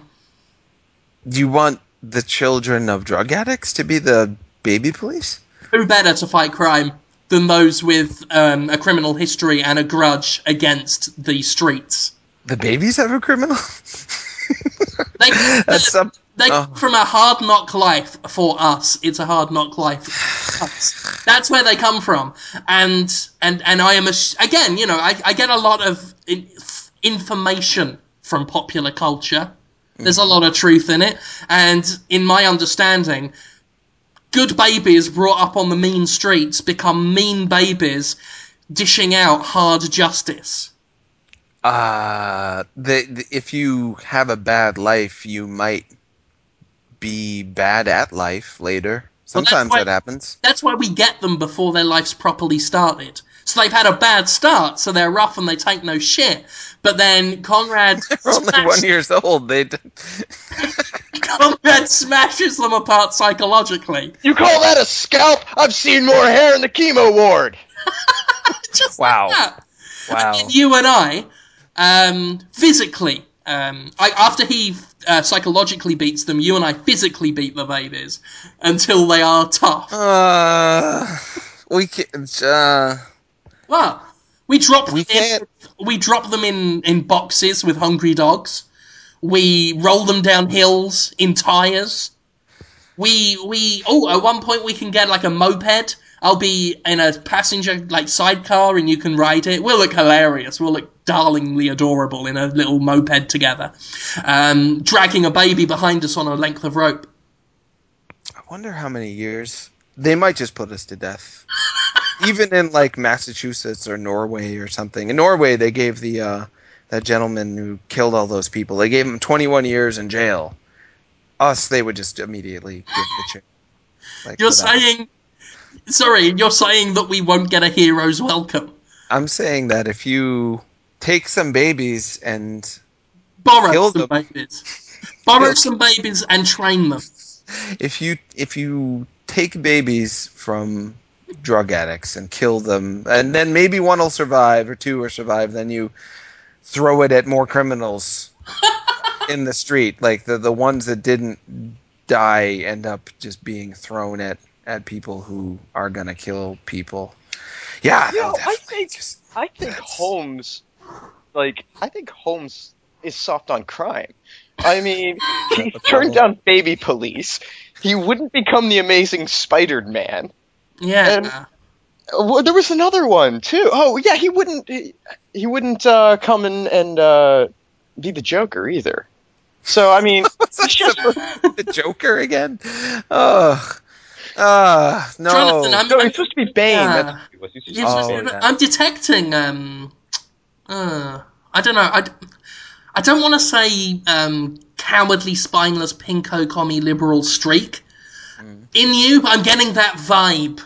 Do you want the children of drug addicts to be the baby police? who better to fight crime than those with um, a criminal history and a grudge against the streets? The babies have a criminal? They, That's some. they oh. from a hard knock life for us. It's a hard knock life. for us. That's where they come from, and and and I am again. You know, I, I get a lot of information from popular culture. There's a lot of truth in it, and in my understanding, good babies brought up on the mean streets become mean babies dishing out hard justice? Uh, the, the if you have a bad life, you might be bad at life later. Well, Sometimes why- that happens. That's why we get them before their life's properly started. So they've had a bad start, so they're rough and they take no shit. But then Conrad They're only smash- one years old. They d- Conrad smashes them apart psychologically. You call that a scalp? I've seen more hair in the chemo ward. Just Wow. like that. wow. And you and I, um, physically, um, I, after he uh, psychologically beats them, you and I physically beat the babies until they are tough. Uh, we can. Uh, Well, we drop We them in, we drop them in in boxes with hungry dogs. We roll them down hills in tires. We we oh at one point we can get like a moped. I'll be in a passenger like sidecar and you can ride it. We'll look hilarious. We'll look darlingly adorable in a little moped together, um, dragging a baby behind us on a length of rope. I wonder how many years they might just put us to death. Even in like Massachusetts or Norway or something. In Norway, they gave the uh, that gentleman who killed all those people. They gave him 21 years in jail. Us, they would just immediately give the chair. Like, You're without- saying, sorry, you're saying that we won't get a hero's welcome. I'm saying that if you take some babies and borrow some them. babies. Borrow some babies and train them. if you if you take babies from drug addicts and kill them and then maybe one will survive or two will survive then you throw it at more criminals in the street like the the ones that didn't die end up just being thrown at at people who are gonna kill people yeah You know, I think- just- I think That's- Holmes, like, I think Holmes is soft on crime. I mean, he turned down baby police. He wouldn't become the amazing Spider Man. Yeah. And- Well, there was another one too. Oh yeah, he wouldn't. He, he wouldn't uh, come and and uh, be the Joker either. So I mean, it's just the joker again Ugh. uh no Jonathan, I'm, no, I'm, supposed to be Bane. Yeah. That's what he was. He's supposed Oh, I'm- yeah. I'm detecting. Um, uh, I don't know. I, I don't want to say um, cowardly, spineless, pinko commie liberal streak Mm. in you. But I'm getting that vibe.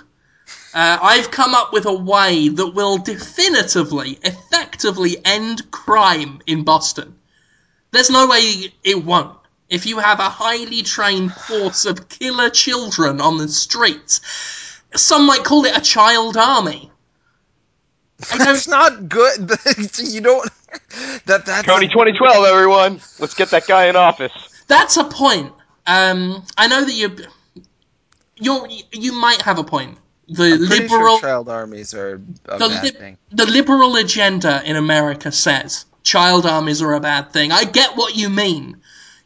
Uh, I've come up with a way that will definitively, effectively end crime in Boston. There's no way it won't. If you have a highly trained force of killer children on the streets, some might call it a child army. I don't, That's not good. you don't. That that's Cody 2012, everyone. Let's get that guy in office. that's a point. Um, I know that you, you you might have a point. The I'm liberal, sure child armies are a the, bad li- thing. the liberal agenda in America says child armies are a bad thing. I get what you mean.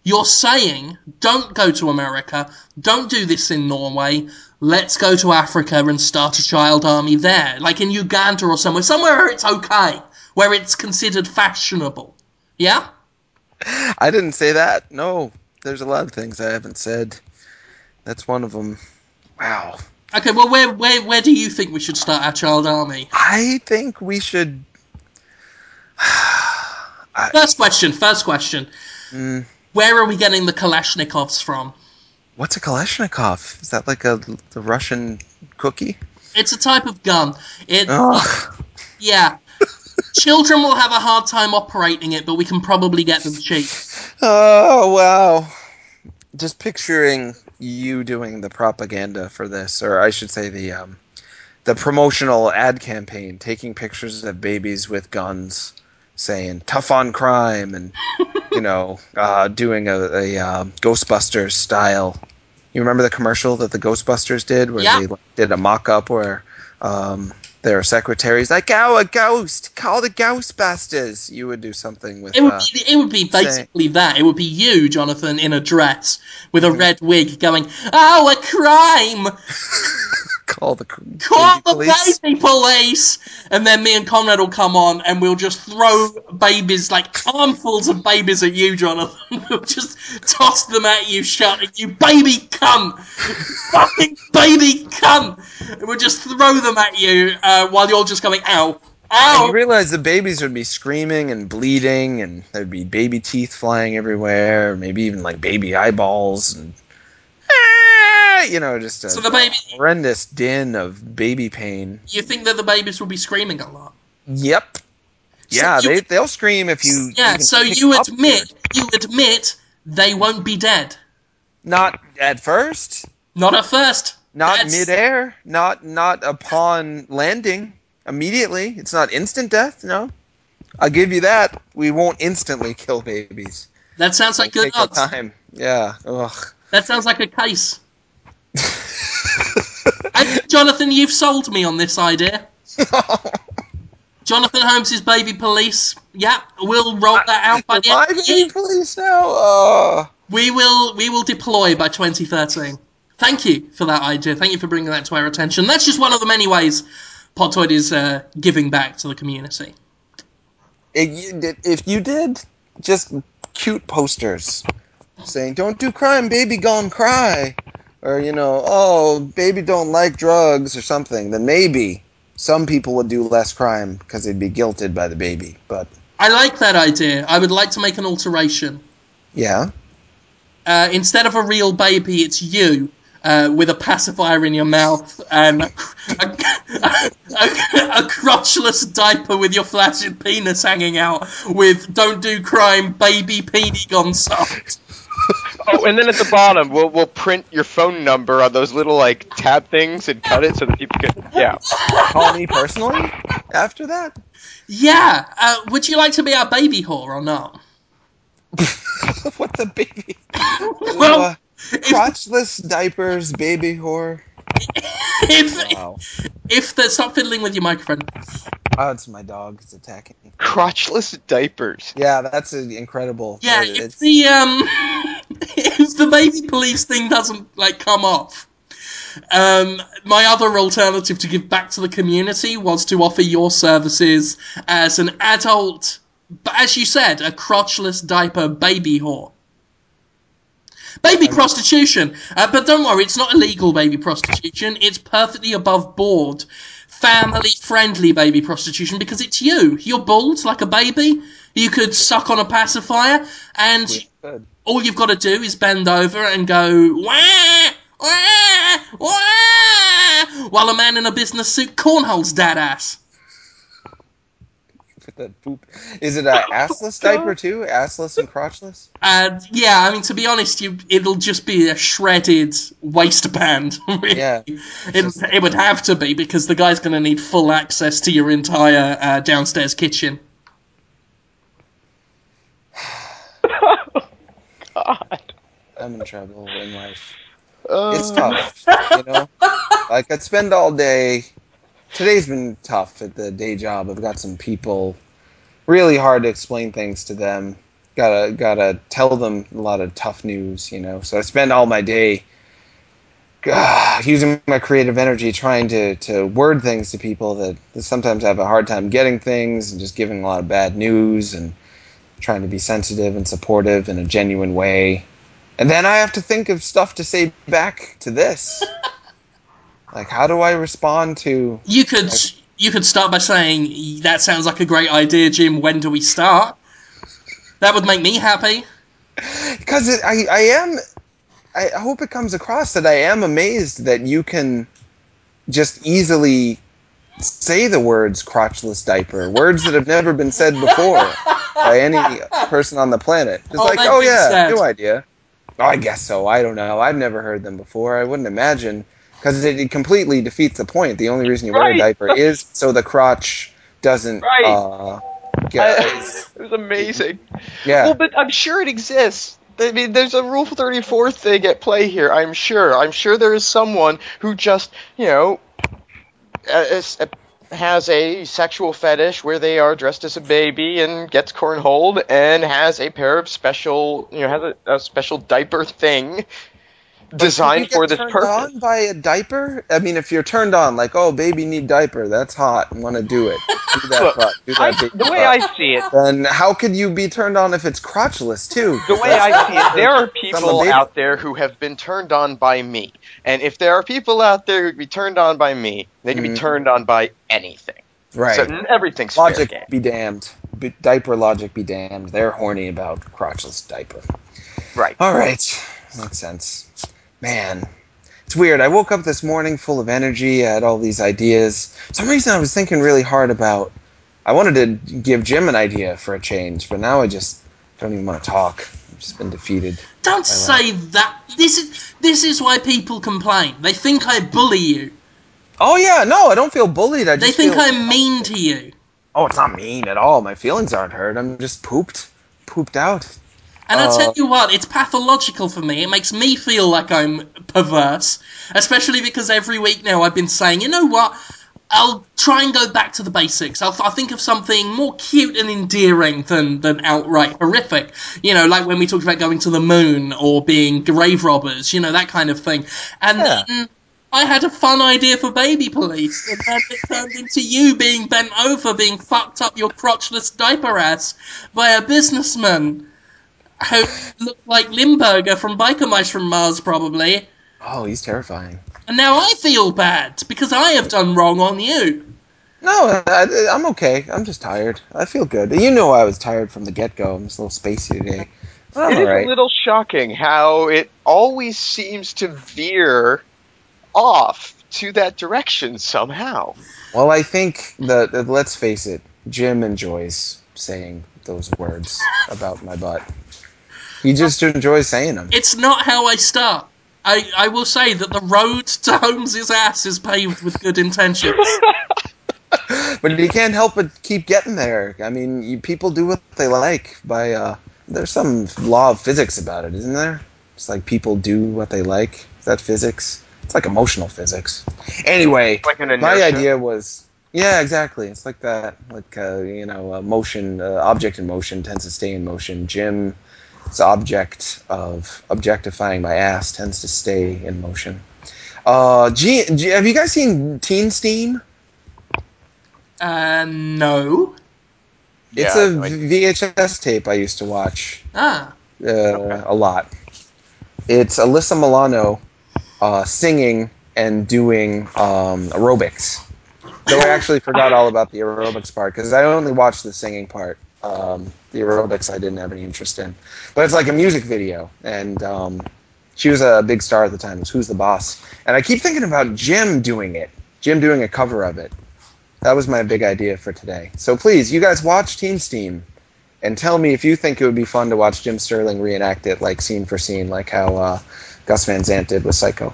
You're saying don't go to America, don't do this in Norway. Let's go to Africa and start a child army there, like in Uganda or somewhere, somewhere where it's okay, where it's considered fashionable. Yeah. I didn't say that. No, there's a lot of things I haven't said. That's one of them. Wow. Okay. Well, where where where do you think we should start our child army? I think we should. First question. First question. Mm, Where are we getting the Kalashnikovs from? what's a Kalashnikov? Is that like a the Russian cookie? It's a type of gun. It yeah. Children will have a hard time operating it, but we can probably get them cheap. Oh wow. Just picturing you doing the propaganda for this, or I should say the um, the promotional ad campaign, taking pictures of babies with guns, saying "tough on crime" and you know, uh, doing a, a uh, Ghostbusters style. You remember the commercial that the Ghostbusters did, where they did a mock-up where um, their secretaries like, "Oh, a ghost! Call the Ghostbusters!" You would do something with. It would uh, be, it would be basically that. It would be you, Jonathan, in a dress with a red wig, going, "Oh, a crime!" Call the Call baby the police. baby police! And then me and Conrad will come on and we'll just throw babies, like armfuls of babies at you, Jonathan. we'll just toss them at you, shouting, You baby cunt! Fucking baby cunt! And we'll just throw them at you uh, while you're just going, Ow! Ow. And you realize the babies would be screaming and bleeding, and there'd be baby teeth flying everywhere, maybe even like baby eyeballs, and Ah, you know, just a So the baby, horrendous din of baby pain. you think that the babies will be screaming a lot? Yep. So Yeah, you- they they'll scream if you. Yeah, so you admit, you admit they won't be dead. not at first, Not at first. not That's- midair, not not upon landing immediately. It's not instant death. No, I'll give you that. We won't instantly kill babies. That sounds like It'll good odds. time. Yeah. Ugh. That sounds like a case. Think, Jonathan, you've sold me on this idea. Jonathan Holmes' baby police. Yeah, we'll roll that out by the end of the being year. police now? Uh, We will we will deploy by 2013. Thank you for that idea. Thank you for bringing that to our attention. That's just one of the many ways Podtoid is uh, giving back to the community. if, you did, if you did, just cute posters saying "Don't do crime, baby, gone cry," or you know, "Oh, baby, don't like drugs" or something, then maybe some people would do less crime because they'd be guilted by the baby. But I like that idea. I would like to make an alteration. yeah, uh, instead of a real baby, it's you uh, with a pacifier in your mouth and a, a, a, a crotchless diaper with your flaccid penis hanging out with "Don't do crime, baby, peenie gone soft." Oh, and then at the bottom, we'll we'll print your phone number on those little like tab things and cut it so that people can. Yeah. call me personally after that. Yeah, uh, would you like to be our baby whore or not? what the baby? Well, Uh, crotchless diapers, baby whore. If Wow. if there's stop fiddling with your microphone. Oh, it's my dog. It's attacking me. Crotchless diapers. Yeah, that's an incredible. Yeah, it- if it's- the um, if the baby police thing doesn't like come off, um, my other alternative to give back to the community was to offer your services as an adult, but as you said, a crotchless diaper baby whore. Baby prostitution, uh, but don't worry, it's not illegal baby prostitution. It's perfectly above board, family friendly baby prostitution because it's you. You're bald like a baby. You could suck on a pacifier, and all you've got to do is bend over and go wah wah wah while a man in a business suit cornholes dad ass. Put that poop. Is it a assless diaper too? Assless and crotchless? And yeah, I mean to be honest, you it'll just be a shredded waistband. Really. Yeah. It, it would have to be because the guy's going to need full access to your entire uh, downstairs kitchen. God. I'm in trouble in life. Uh, It's tough, you know. Like I'd spend all day. Today's been tough at the day job. I've got some people. Really hard to explain things to them. Gotta gotta tell them a lot of tough news, you know. So I spend all my day ah, using my creative energy trying to, to word things to people that, that sometimes have a hard time getting things and just giving a lot of bad news and trying to be sensitive and supportive in a genuine way. And then I have to think of stuff to say back to this. like, how do I respond to? You could you could start by saying that sounds like a great idea, Jim. When do we start? That would make me happy. Because I, I am. I hope it comes across that I am amazed that you can just easily say the words crotchless diaper, words that have never been said before by any person on the planet. Just Oh, like, oh yeah, said- new idea. Oh, I guess so. I don't know. I've never heard them before. I wouldn't imagine because it, it completely defeats the point. The only reason you wear a diaper is so the crotch doesn't. Right. Uh, get, it was amazing. yeah. Well, but I'm sure it exists. I mean, there's a Rule 34 thing at play here. I'm sure. I'm sure there is someone who just, you know, has a sexual fetish where they are dressed as a baby and gets cornholed and has a pair of special, you know, has a, a special diaper thing designed for this turned purpose. on by a diaper? I mean, if you're turned on, like, oh, baby need diaper, that's hot, and want to do it. Do that Look, butt. Do that I, the way butt. I see it, Then how could you be turned on if it's crotchless too? the way I see it, there are people out there who have been turned on by me, and if there are people out there who can be turned on by me, they can Mhm. be turned on by anything. right. So everything's logic be damned. B- diaper logic be damned. They're horny about crotchless diaper. Right. All right, makes sense. Man, it's weird. I woke up this morning full of energy. I had all these ideas. For some reason, I was thinking really hard about. I wanted to give Jim an idea for a change, but now I just don't even want to talk. I've just been defeated. Don't say that. This is this is why people complain. They think I bully you. Oh yeah, no, I don't feel bullied. I They think feel, I'm mean to you. Oh, it's not mean at all. My feelings aren't hurt. I'm just pooped, pooped out. And I'll Uh, tell you what, it's pathological for me. It makes me feel like I'm perverse, especially because every week now I've been saying, you know what? I'll try and go back to the basics. I'll, I'll think of something more cute and endearing than, than outright horrific. You know, like when we talked about going to the moon or being grave robbers, you know, that kind of thing. And Yeah. then I had a fun idea for Baby Police, and then it turned into you being bent over, being fucked up your crotchless diaper ass by a businessman who looked like Limburger from Biker Mice from Mars, probably. Oh, he's terrifying. And now I feel bad because I have done wrong on you. No, I, I'm okay. I'm just tired. I feel good. You know I was tired from the get go. I'm just a little spacey today. I'm It is alright. a little shocking how it always seems to veer off to that direction somehow. Well, I think that, that- let's face it, Jim enjoys saying those words about my butt. He just enjoy saying them. It's not how I start. I, I will say that the road to Holmes's ass is paved with good intentions. But you can't help but keep getting there. I mean, you, people do what they like. By uh, there's some law of physics about it, isn't there? It's like people do what they like. Is that physics? It's like emotional physics. Anyway, Like an my idea was yeah exactly it's like that like uh, you know uh, motion uh, object in motion tends to stay in motion jim's object of objectifying my ass tends to stay in motion uh G- G- have you guys seen teen steam Uh, no. it's Yeah, a no, I- vhs tape i used to watch Ah. uh, a lot it's alyssa milano uh, singing and doing um, aerobics Though I actually forgot all about the aerobics part because I only watched the singing part. Um, the aerobics I didn't have any interest in, but it's like a music video, and um, she was a big star at the time. It was Who's the Boss? And I keep thinking about Jim doing it. Jim doing a cover of it. That was my big idea for today. So please, you guys watch Teen Steam, and tell me if you think it would be fun to watch Jim Sterling reenact it, like scene for scene, like how uh, Gus Van Sant did with Psycho.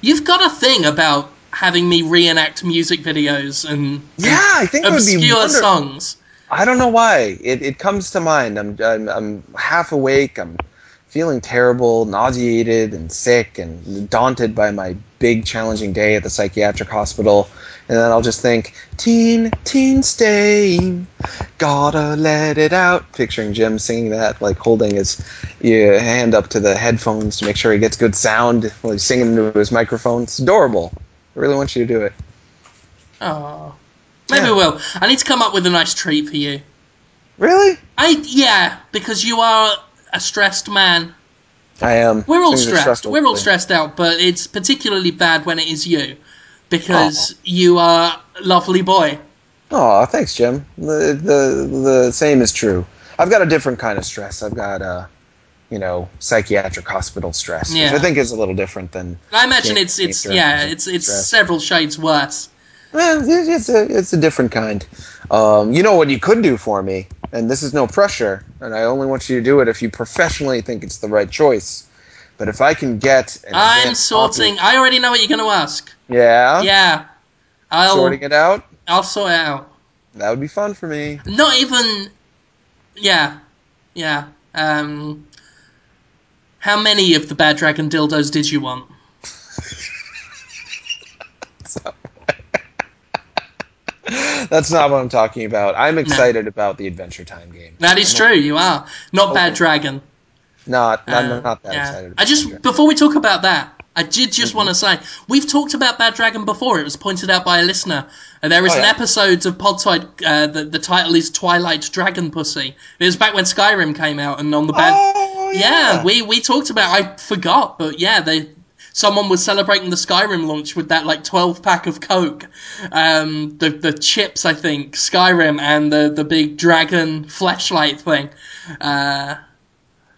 You've got a thing about having me reenact music videos and Yeah, I think it would be obscure songs. I don't know why. It, it comes to mind. I'm, I'm I'm half awake. I'm feeling terrible, nauseated, and sick, and daunted by my big challenging day at the psychiatric hospital. And then I'll just think, teen, teen stain, gotta let it out. Picturing Jim singing that, like holding his yeah, hand up to the headphones to make sure he gets good sound while he's singing into his microphone. It's adorable. I really want you to do it. Oh. Maybe Yeah. we will. I need to come up with a nice treat for you. Really? I yeah, because you are a stressed man. I am. We're all stressed. We're all stressed out, but it's particularly bad when it is you, because you are a lovely boy. Oh, thanks, Jim. The, the the same is true. I've got a different kind of stress. I've got uh, you know, psychiatric hospital stress, Yeah. which I think is a little different than. I imagine it's it's yeah, yeah, it's it's Stress. several shades worse. Well, it's it's a it's a different kind. Um, you know what you could do for me, and this is no pressure, and I only want you to do it if you professionally think it's the right choice. But if I can get, I'm sorting. copy- I already know what you're going to ask. yeah, Yeah, I'll sorting it out. I'll sort it out. That would be fun for me. Not even. Yeah, yeah. Um, how many of the Bad Dragon dildos did you want? That's not what I'm talking about. I'm excited about the Adventure Time game. That is true. You are not Bad Dragon. Not, not, Uh, not that yeah. excited. I just Bad before we talk about that, I did Mm-hmm. just want to say we've talked about Bad Dragon before. It was pointed out by a listener. And there is Oh, an yeah? episode of Podtoid. Uh, the the title is Twilight Dragon Pussy. It was back when Skyrim came out, and on the bad. Oh, yeah, yeah. we we talked about. I forgot, but yeah, they. Someone was celebrating the Skyrim launch with that like twelve pack of Coke, um, the the chips I think Skyrim and the the big dragon flashlight thing. Uh,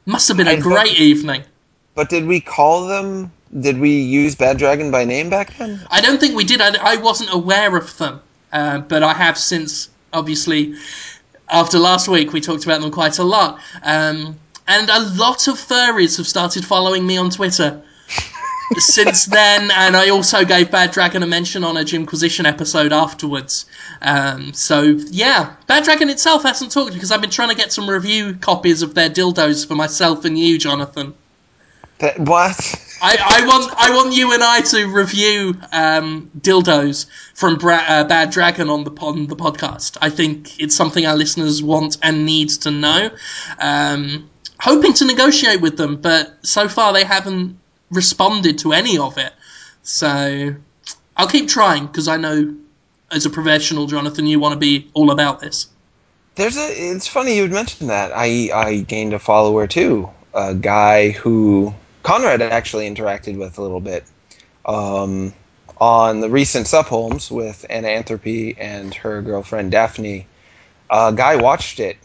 must have been a great evening. But did we call them? Did we use Bad Dragon by name back then? I don't think we did. I, I wasn't aware of them, uh, but I have since, obviously, after last week, we talked about them quite a lot. Um, and a lot of furries have started following me on Twitter since then, and I also gave Bad Dragon a mention on a Jimquisition episode afterwards. Um, so, yeah, Bad Dragon itself hasn't talked because I've been trying to get some review copies of their dildos for myself and you, Jonathan. That, what? I, I want I want you and I to review um, dildos from Bra- uh, Bad Dragon on the on the podcast. I think it's something our listeners want and need to know. Um, hoping to negotiate with them, but so far they haven't responded to any of it. So I'll keep trying because I know, as a professional, Jonathan, you want to be all about this. There's a. It's funny you'd mention that. I I gained a follower too. A guy who Conrad actually interacted with a little bit um, on the recent Sup Holmes with Anna Anthropy and her girlfriend Daphne. A guy watched it.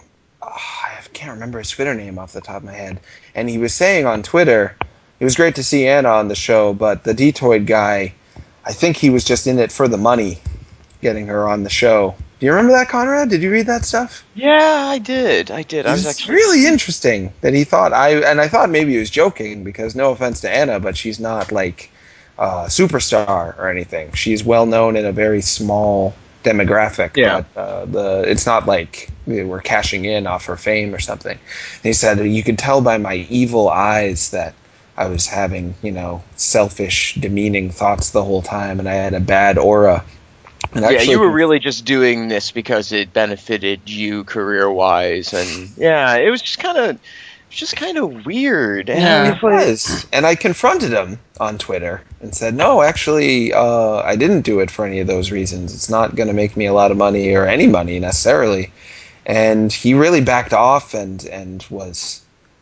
Ah, I can't remember his Twitter name off the top of my head, and he was saying on Twitter, it was great to see Anna on the show, but the Dtoid guy, I think he was just in it for the money, getting her on the show. Do you remember that, Conrad? Did you read that stuff? Yeah, I did. I did. I was actually really interesting that he thought I and I thought maybe he was joking because no offense to Anna, but she's not like a superstar or anything. She's well known in a very small demographic. Yeah. But uh, the it's not like we we're cashing in off her fame or something. And he said you could tell by my evil eyes that I was having you know selfish, demeaning thoughts the whole time, and I had a bad aura. And yeah, actually- you were really just doing this because it benefited you career wise, and yeah, it was just kind of, just kind of weird. And Yeah. I It was. And I confronted him on Twitter and said, no, actually, uh, I didn't do it for any of those reasons. It's not going to make me a lot of money or any money necessarily. And he really backed off and, and was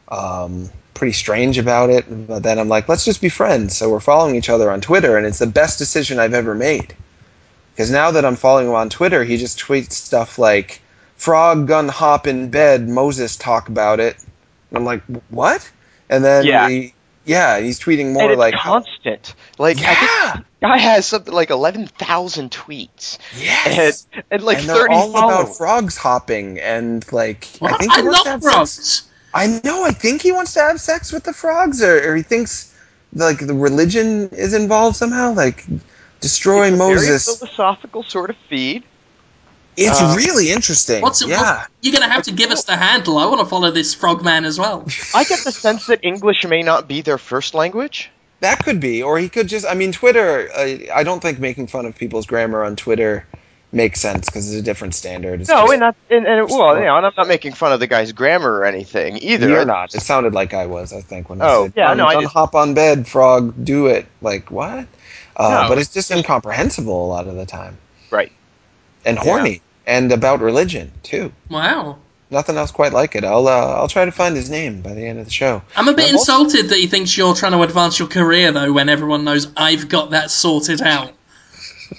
um, pretty strange about it. But then I'm like, let's just be friends. So we're following each other on Twitter, and it's the best decision I've ever made. Because now that I'm following him on Twitter, he just tweets stuff like, frog gun hop in bed, Moses talk about it. And I'm like, what? And then Yeah. he, yeah, he's tweeting and more it's like, uh, constant. Like I think yeah, guy has something like eleven thousand tweets, yes, and, and like and they're thirty all followers. about frogs hopping and like I think he I wants to love frogs. sex. I know. I think he wants to have sex with the frogs, or, or he thinks like the religion is involved somehow, like destroy It's a Moses. Very philosophical sort of feed. it's uh, really interesting. What's it? yeah. What's, you're gonna have to give us the handle. I want to follow this frogman as well. I get the sense that English may not be their first language. That could be, or he could just. I mean, Twitter. I, I don't think making fun of people's grammar on Twitter makes sense because it's a different standard. It's No, just- and not and, and well, you know, and I'm not making fun of the guy's grammar or anything either. You're not. It sounded like I was. I think when I Oh, said, yeah, no, I run, did. hop on bed, frog, do it." Like what? Uh, No, but it's just incomprehensible a lot of the time, Right. and Yeah. horny, and about religion too. Wow. Nothing else quite like it. I'll uh, I'll try to find his name by the end of the show. I'm a bit I'm also- insulted that he thinks you're trying to advance your career, though, when everyone knows I've got that sorted out.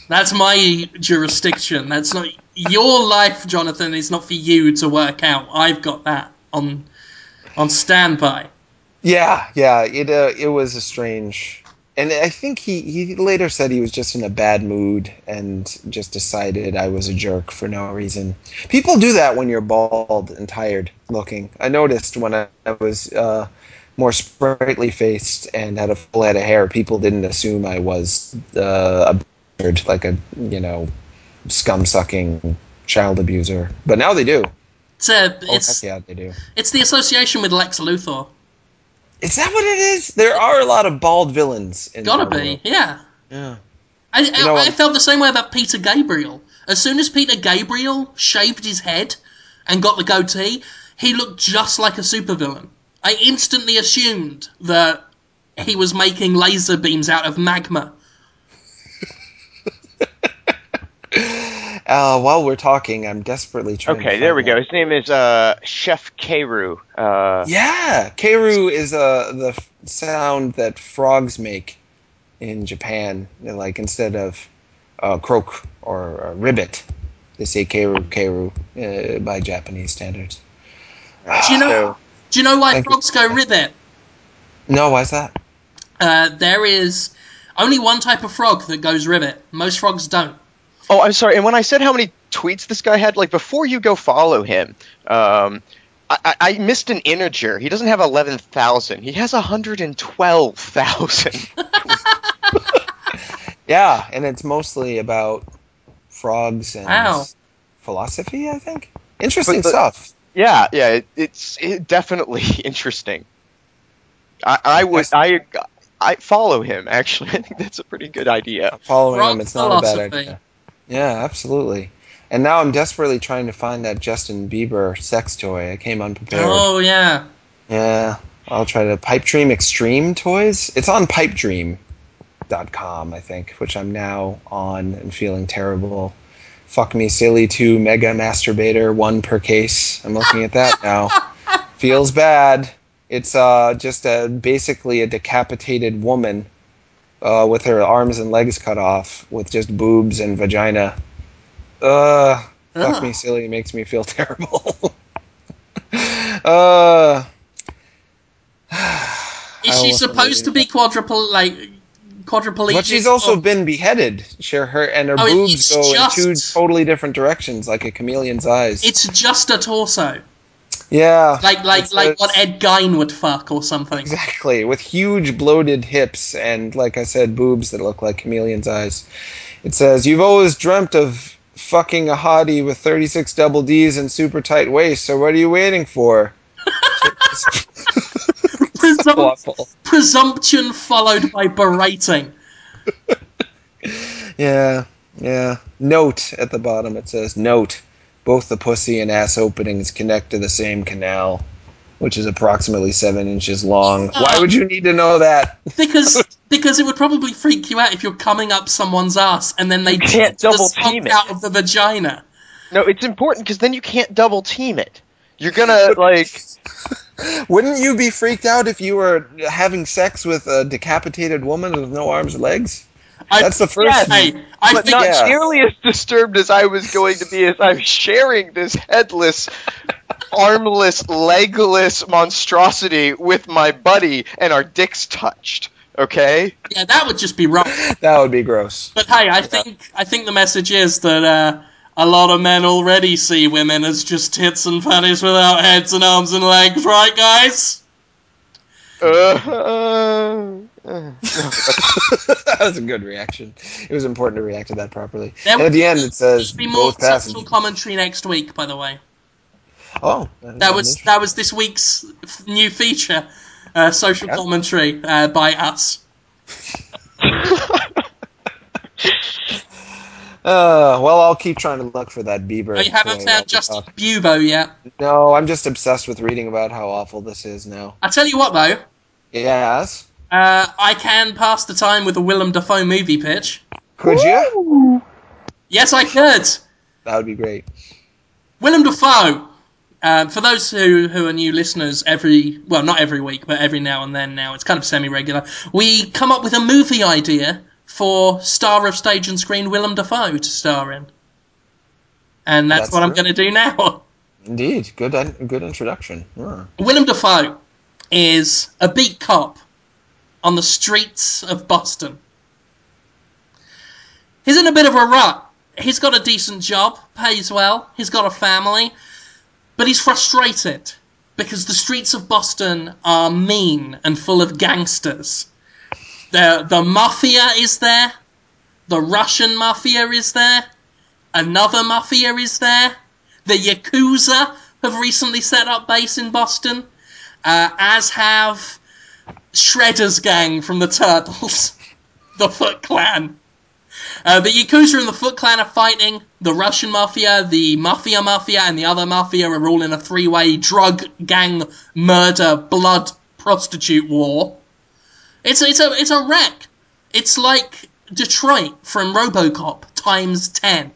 That's my jurisdiction. That's not your life, Jonathan. It's not for you to work out. I've got that on on standby. Yeah, yeah. It uh, it was a strange, and I think he he later said he was just in a bad mood and just decided I was a jerk for no reason. People do that when you're bald and tired looking. I noticed when I, I was uh, more sprightly faced and had a full head of hair, people didn't assume I was uh, a like a you know scum sucking child abuser. But now they do. It's Oh, it's heck yeah, they do. it's the association with Lex Luthor. Is that what it is? There are a lot of bald villains. In Gotta Marvel. be, yeah. Yeah. I, know I, I felt the same way about Peter Gabriel. As soon as Peter Gabriel shaved his head and got the goatee, he looked just like a supervillain. I instantly assumed that he was making laser beams out of magma. Uh, while we're talking, I'm desperately trying. to Okay, there we find go. His name is uh, Chef Keiru. Uh, Yeah, Keiru is uh, the f- sound that frogs make in Japan. They're Like instead of uh, croak or uh, ribbit, they say Keiru Keiru uh, by Japanese standards. Do you know? So- Do you know why Thank you. frogs go ribbit? No, why's that? Uh, there is only one type of frog that goes ribbit. Most frogs don't. Oh, I'm sorry. And when I said how many tweets this guy had, like before you go follow him, um, I, I, I missed an integer. He doesn't have eleven thousand. He has hundred and twelve thousand. Yeah, and it's mostly about frogs and Wow. philosophy. I think interesting But the- stuff. yeah, yeah. It, it's it definitely interesting. I, I would I I follow him actually. I think that's a pretty good idea. Following Frog him, it's not a bad idea. Yeah, absolutely. And now I'm desperately trying to find that Justin Bieber sex toy. I came unprepared. Oh yeah. Yeah, I'll try to Pipe Dream Extreme toys. It's on pipedream.com, I think, which I'm now on and feeling terrible. Fuck me silly 2 mega masturbator, one per case. I'm looking at that now. Feels bad. It's uh, just a, basically a decapitated woman uh, with her arms and legs cut off with just boobs and vagina. Uh, fuck me silly makes me feel terrible. uh, Is she supposed to be quadruple like quadriplegic? But she's also or- been beheaded. Sure, her and her Oh, boobs go just- in two totally different directions, like a chameleon's eyes. It's just a torso, yeah, like like It's- like it's- what Ed Gein would fuck or something. exactly with huge bloated hips and, like I said, boobs that look like chameleon's eyes. It says, "You've always dreamt of fucking a hottie with 36 double D's and super tight waist. So what are you waiting for?" Presum- presumption followed by berating. Yeah, yeah. Note at the bottom it says, Note, both the pussy and ass openings connect to the same canal, which is approximately seven inches long. Oh. Why would you need to know that? Because because it would probably freak you out if you're coming up someone's ass and then they You can't double spunk team it. out of the vagina. No, it's important because then you can't double team it. You're gonna like Wouldn't you be freaked out if you were having sex with a decapitated woman with no arms or legs? I, That's the first. Yes. Hey, I but think not yeah. nearly as disturbed as I was going to be as I'm sharing this headless, armless, legless monstrosity with my buddy, and our dicks touched. Okay. yeah, that would just be wrong. That would be gross. But hey, I think I think the message is that uh, a lot of men already see women as just tits and panties without heads and arms and legs, right, guys? Uh, that was a good reaction. It was important to react to that properly. There at the end, it says Be more both commentary next week, by the way. Oh, That was that was this week's f- new feature, uh, social Yeah. commentary uh, by us. Uh, well, I'll keep trying to look for that Bieber. Oh, you haven't found Justin. Bubo yet. No, I'm just obsessed with reading about how awful this is now. I tell you what, though, Yes. Uh, I can pass the time with a Willem Dafoe movie pitch. Could you? Yes, I could. That would be great. Willem Dafoe. Uh, for those who, who are new listeners, every well, not every week, but every now and then now, it's kind of semi-regular. We come up with a movie idea for star of stage and screen Willem Dafoe to star in, and that's, That's what I'm going to do now. Indeed, good good introduction. Yeah. Willem Dafoe is a beat cop on the streets of Boston. He's in a bit of a rut. He's got a decent job, pays well, he's got a family, but he's frustrated because the streets of Boston are mean and full of gangsters. The, the mafia is there, the Russian mafia is there, another mafia is there, the Yakuza have recently set up base in Boston, uh, as have Shredder's gang from the Turtles, the Foot Clan. Uh, the Yakuza and the Foot Clan are fighting. The Russian Mafia, the Mafia Mafia, and the other Mafia are all in a three way drug, gang, murder, blood, prostitute war. It's, it's, a, it's a wreck. It's like Detroit from Robocop times 10.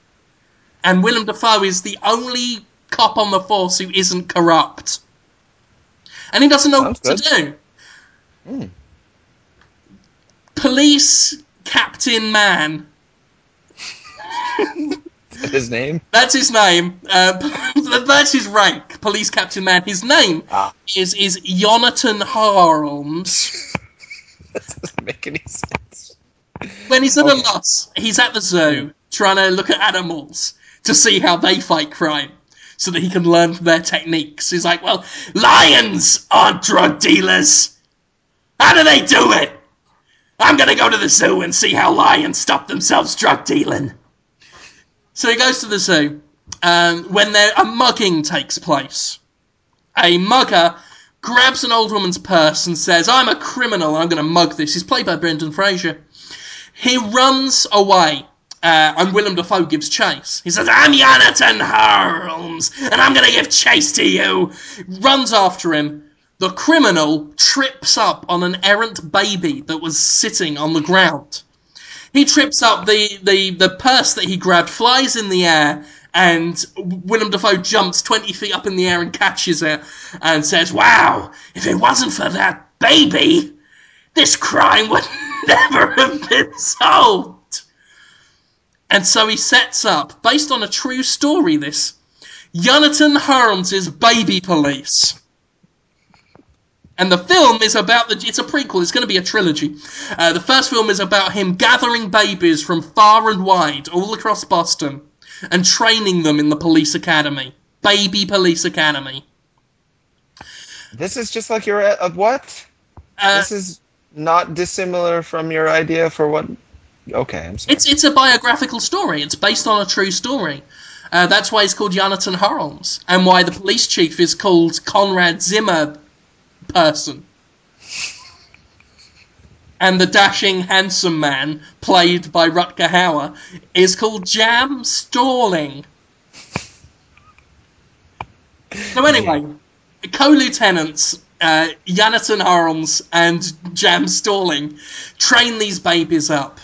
And Willem Dafoe is the only cop on the force who isn't corrupt. And he doesn't know Sounds what to do. Hmm. Police Captain Man. His name? That's his name. Uh, that's his rank. Police Captain Man. His name Ah. is is Jonathan Harms. That doesn't make any sense. When he's at a Okay. loss, he's at the zoo trying to look at animals to see how they fight crime, so that he can learn from their techniques. He's like, "Well, lions aren't drug dealers. How do they do it? I'm gonna go to the zoo and see how lions stop themselves drug dealing." So he goes to the zoo, um, when there a mugging takes place. A mugger grabs an old woman's purse and says, "I'm a criminal. I'm going to mug this." He's played by Brendan Fraser. He runs away, uh, and Willem Dafoe gives chase. He says, "I'm Jonathan Holmes, and I'm going to give chase to you." Runs after him. The criminal trips up on an errant baby that was sitting on the ground. He trips up the, the, the purse that he grabbed, flies in the air, and Willem Dafoe jumps 20 feet up in the air and catches it and says, Wow, if it wasn't for that baby, this crime would never have been solved. And so he sets up, based on a true story, this Jonathan Holmes' Baby Police. And the film is about the. It's a prequel. It's going to be a trilogy. Uh, the first film is about him gathering babies from far and wide, all across Boston, and training them in the police academy, Baby Police Academy. This is just like your uh, what? Uh, this is not dissimilar from your idea for what? Okay, I'm sorry. it's it's a biographical story. It's based on a true story. Uh, that's why it's called Jonathan Holmes, and why the police chief is called Conrad Zimmer person. And the dashing, handsome man, played by Rutger Hauer, is called Jam Stalling. So anyway, co-lieutenants uh, Jonathan Holmes and Jam Stalling train these babies up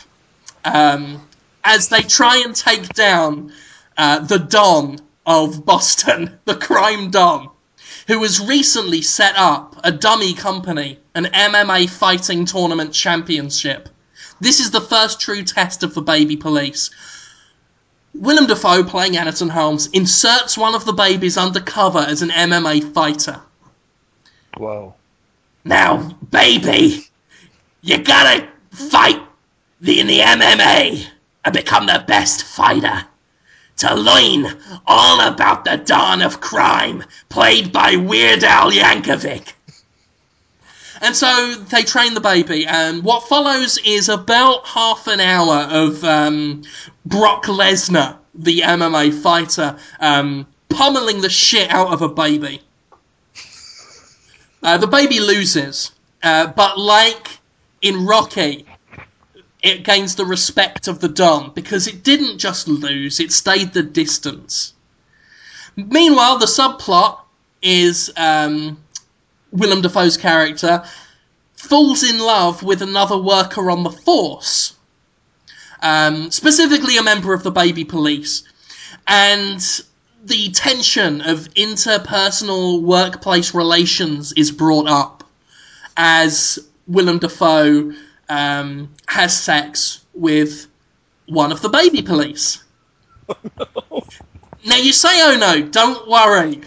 um, as they try and take down uh, the Don of Boston, the crime Don, who has recently set up a dummy company, an MMA fighting tournament championship. This is the first true test of the baby police. Willem Dafoe, playing Jonathan Holmes, inserts one of the babies undercover as an MMA fighter. Whoa. Now, baby, you gotta fight in the MMA and become the best fighter. To learn all about the dawn of crime, played by Weird Al Yankovic. And so they train the baby, and what follows is about half an hour of um, Brock Lesnar, the MMA fighter, um, pummeling the shit out of a baby. Uh, the baby loses, uh, but like in Rocky, it gains the respect of the Don because it didn't just lose, it stayed the distance. Meanwhile, the subplot is um, Willem Dafoe's character falls in love with another worker on the force, um, specifically a member of the baby police. And the tension of interpersonal workplace relations is brought up as Willem Dafoe um, has sex with one of the baby police. Now you say, oh no, don't worry.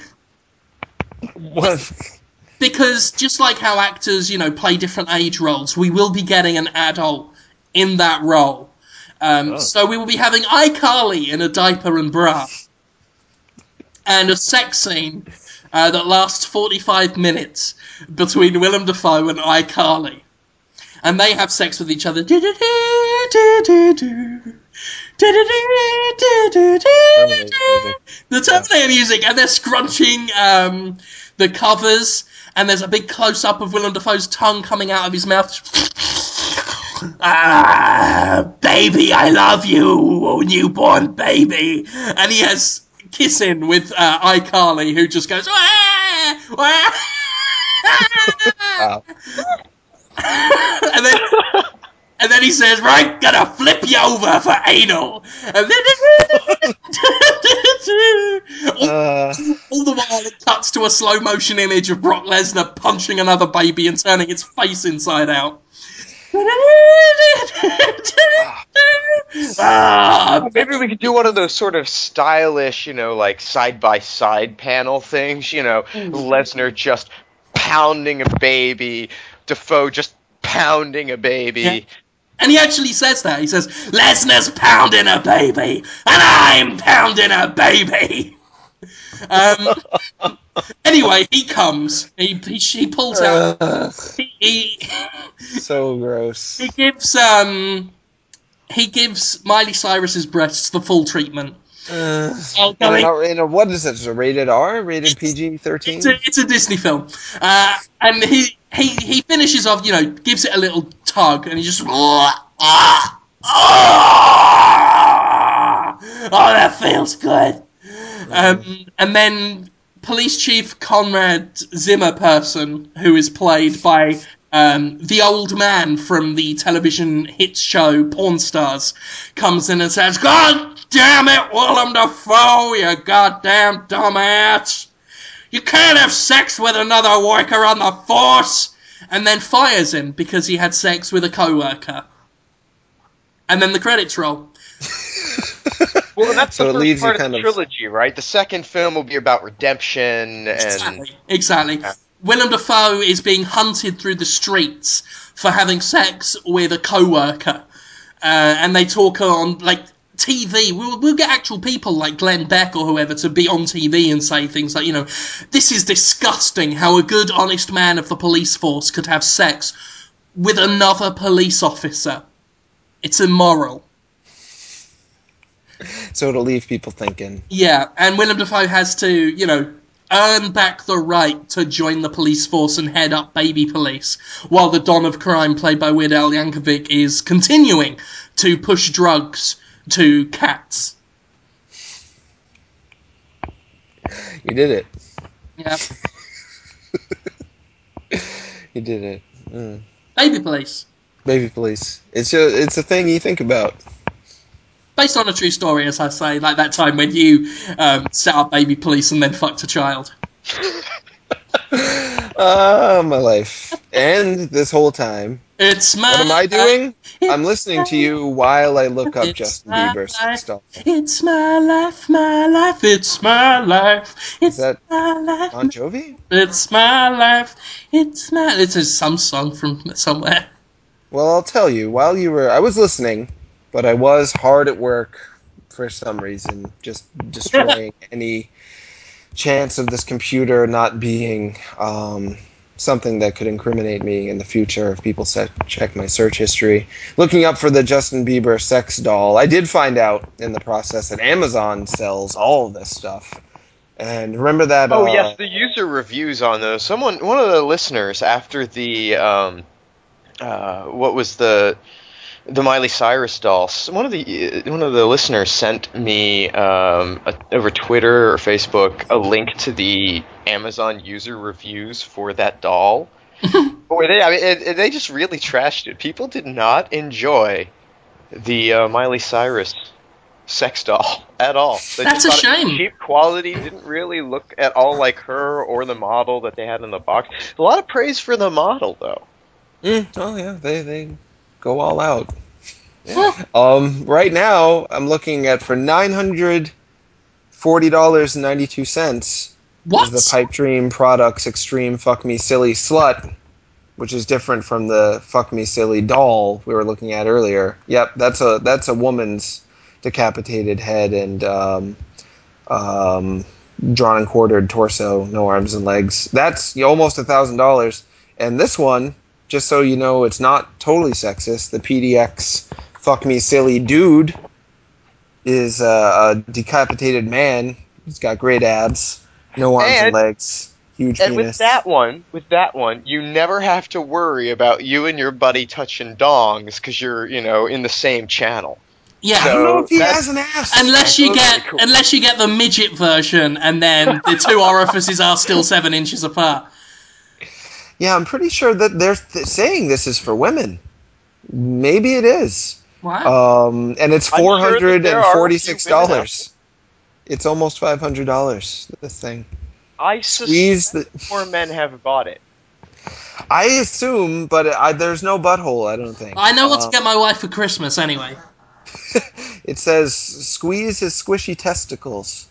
What? Because just like how actors, you know, play different age roles, we will be getting an adult in that role. Um, Oh. So we will be having iCarly in a diaper and bra. And a sex scene uh, that lasts 45 minutes between Willem Dafoe and iCarly. And they have sex with each other. The Terminator music, and they're scrunching um, the covers, and there's a big close up of Willem Dafoe's tongue coming out of his mouth. ah, baby, I love you, newborn baby. And he has kissing with uh, iCarly, who just goes, "Wah! Wah!" Wow. And then and then he says, "Right, gonna flip you over for anal." And then all, Uh, all the while it cuts to a slow motion image of Brock Lesnar punching another baby and turning its face inside out. ah, Maybe we could do one of those sort of stylish, you know, like side by side panel things. You know, Lesnar just pounding a baby, Dafoe just pounding a baby. Yeah. And he actually says that. He says, Lesnar's pounding a baby, and I'm pounding a baby. Um, anyway, he comes. He, he, he pulls out. ugh, He, he, so gross. he gives um he gives Miley Cyrus's breasts the full treatment. Uh, Oh, in a, in a, what is it? Is it rated R? Rated PG thirteen? it's, a, it's a Disney film, uh, and he he he finishes off. You know, gives it a little tug, and he just. Ah, ah, ah, oh, that feels good. Um, and then police chief Conrad Zimmer person, who is played by um, the old man from the television hit show Pawn Stars, comes in and says, "God damn it, Willem Dafoe, you goddamn dumbass! You can't have sex with another worker on the force!" And then fires him because he had sex with a co-worker. And then the credits roll. Well, that's So the it first leaves you part of kind the of- trilogy, right? The second film will be about redemption and Exactly. Exactly. Yeah. Willem Dafoe is being hunted through the streets for having sex with a co-worker, uh, and they talk on like TV. We'll, we'll get actual people like Glenn Beck or whoever to be on TV and say things like, you know, this is disgusting. How a good, honest man of the police force could have sex with another police officer. It's immoral. so it'll leave people thinking. Yeah, and Willem Dafoe has to, you know, earn back the right to join the police force and head up baby police, while the Don of Crime, played by Weird Al Yankovic, is continuing to push drugs to cats. You did it. Yeah, You did it. Mm. baby police. Baby police. It's a it's a thing you think about. Based on a true story, as I say, like that time when you um, set up baby police and then fucked a child. Ah, my life. And this whole time, It's my. what am I doing? I'm listening to you while I look up Justin Bieber stuff. It's my life, my life, it's my life. It's that my life, Bon Jovi? It's my life. It's my. It's just some song from somewhere. Well, I'll tell you. While you were, I was listening, but I was hard at work for some reason, just destroying any chance of this computer not being um, something that could incriminate me in the future if people set, check my search history. Looking up for the Justin Bieber sex doll, I did find out in the process that Amazon sells all of this stuff. And remember that? Oh uh, yes, the user reviews on those. Someone, one of the listeners, after the um, uh, what was the the Miley Cyrus doll? One of the one of the listeners sent me um, a, over Twitter or Facebook a link to the Amazon user reviews for that doll. Boy, they I mean, it, it- they just really trashed it. People did not enjoy the uh, Miley Cyrus sex doll at all. They That's just a thought it shame. Cheap quality didn't really look at all like her or the model that they had in the box. A lot of praise for the model though. Mm, oh yeah, they they go all out. Yeah. Um, right now I'm looking at for nine hundred forty dollars and ninety two cents What? is the Pipe Dream Products Extreme Fuck Me Silly Slut, which is different from the Fuck Me Silly doll we were looking at earlier. Yep, that's a that's a woman's decapitated head and um, um, drawn and quartered torso, no arms and legs. That's almost a thousand dollars. And this one, just so you know, it's not totally sexist. The PDX Fuck Me Silly Dude is uh, a decapitated man. He's got great abs, no arms and, And- legs. huge And penis. with that one, with that one, you never have to worry about you and your buddy touching dongs because you're, you know, in the same channel. Yeah. I don't know if he has an ass. Unless you get cool. unless you get the midget version, and then the two orifices are still seven inches apart. Yeah, I'm pretty sure that they're th- saying this is for women. Maybe it is. Wow. Um, and it's I'm sure four that hundred there and are a few forty-six women out dollars. It's almost five hundred dollars. This thing. I Squeeze suspect the. more men have bought it. I assume, but I, there's no butthole. I don't think. I know what to Um, get my wife for Christmas anyway. It says, "Squeeze his squishy testicles."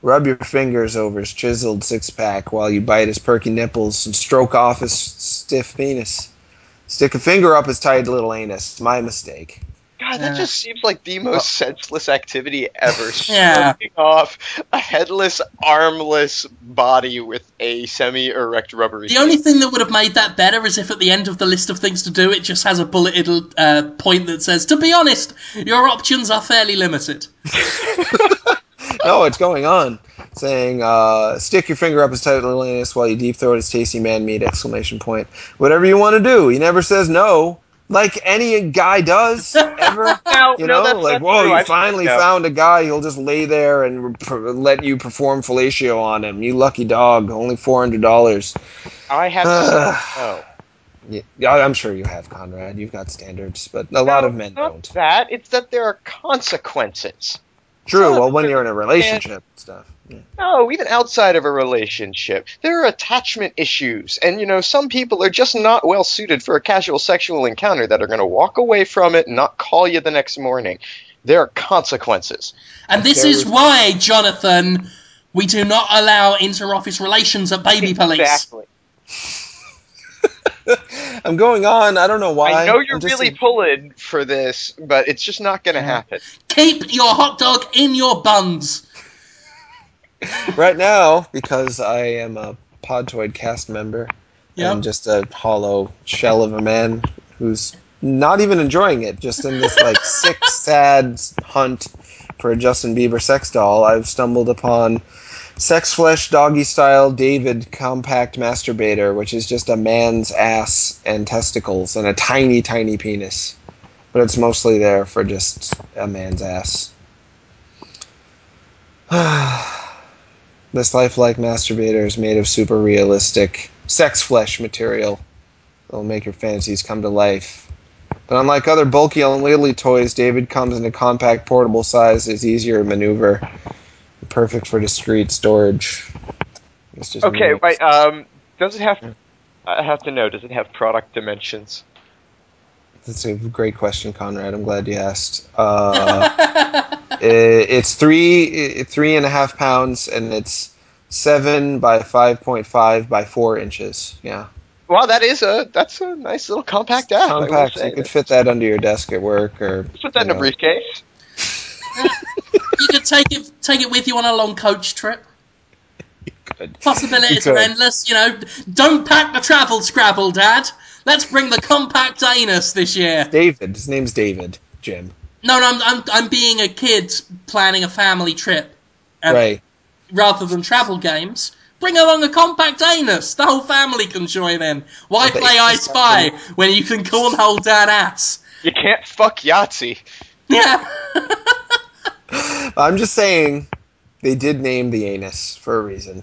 Rub your fingers over his chiseled six pack while you bite his perky nipples and stroke off his stiff penis. Stick a finger up his tight little anus. My mistake. God, Yeah. that just seems like the most senseless activity ever. Yeah. Stripping off a headless, armless body with a semi-erect rubbery. The only thing that would have made that better is if at the end of the list of things to do, it just has a bulleted uh, point that says, "To be honest, your options are fairly limited." no, it's going on. Saying, uh, stick your finger up his tight little anus while you deep throat his tasty man meat! Exclamation point. Whatever you want to do. He never says no, like any guy does ever. Now, You no, know, that's like whoa, true. you I've- finally no. found a guy. He'll just lay there and per- let you perform fellatio on him. You lucky dog. Only four hundred dollars. I have to say no. Yeah, I'm sure you have, Conrad. You've got standards, but a lot of men not don't. That it's that there are consequences. True. Well, when you're in a relationship and stuff. Yeah. No, even outside of a relationship, there are attachment issues, and you know some people are just not well suited for a casual sexual encounter that are going to walk away from it and not call you the next morning. There are consequences. And this is why, Jonathan, we do not allow inter-office relations at Baby Police. Exactly. I'm going on. I don't know why. I know you're really a- pulling for this, but it's just not going to happen. Keep your hot dog in your buns. right now because I am a Podtoid cast member Yep. and just a hollow shell of a man who's not even enjoying it. Just in this like sick, sad hunt for a Justin Bieber sex doll, I've stumbled upon Sex Flesh Doggy Style David Compact Masturbator, which is just a man's ass and testicles and a tiny, tiny penis. But it's mostly there for just a man's ass. this lifelike masturbator is made of super realistic sex flesh material. It'll make your fantasies come to life. But unlike other bulky and lily toys, David comes in a compact portable size. It's easier to maneuver. Perfect for discreet storage. Okay, really- wait. Um, does it have? I have to know. Does it have product dimensions? That's a great question, Conrad. I'm glad you asked. Uh, i- it's three three and a half pounds, and it's seven by five point five by four inches. Yeah, Wow, that is a that's a nice little compact app. Compact. You could fit that under your desk at work, or Put that in a briefcase. you could take it take it with you on a long coach trip. Possibilities are endless. You know, don't pack the travel Scrabble, Dad. Let's bring the compact anus this year. David. His name's David. Jim. No, no, I'm I'm, I'm being a kid planning a family trip. And right. Rather than travel games, bring along a compact anus. The whole family can join in. Why play I Spy when you can cornhole Dad ass? You can't fuck Yahtzee. Yeah. I'm just saying they did name the anus for a reason.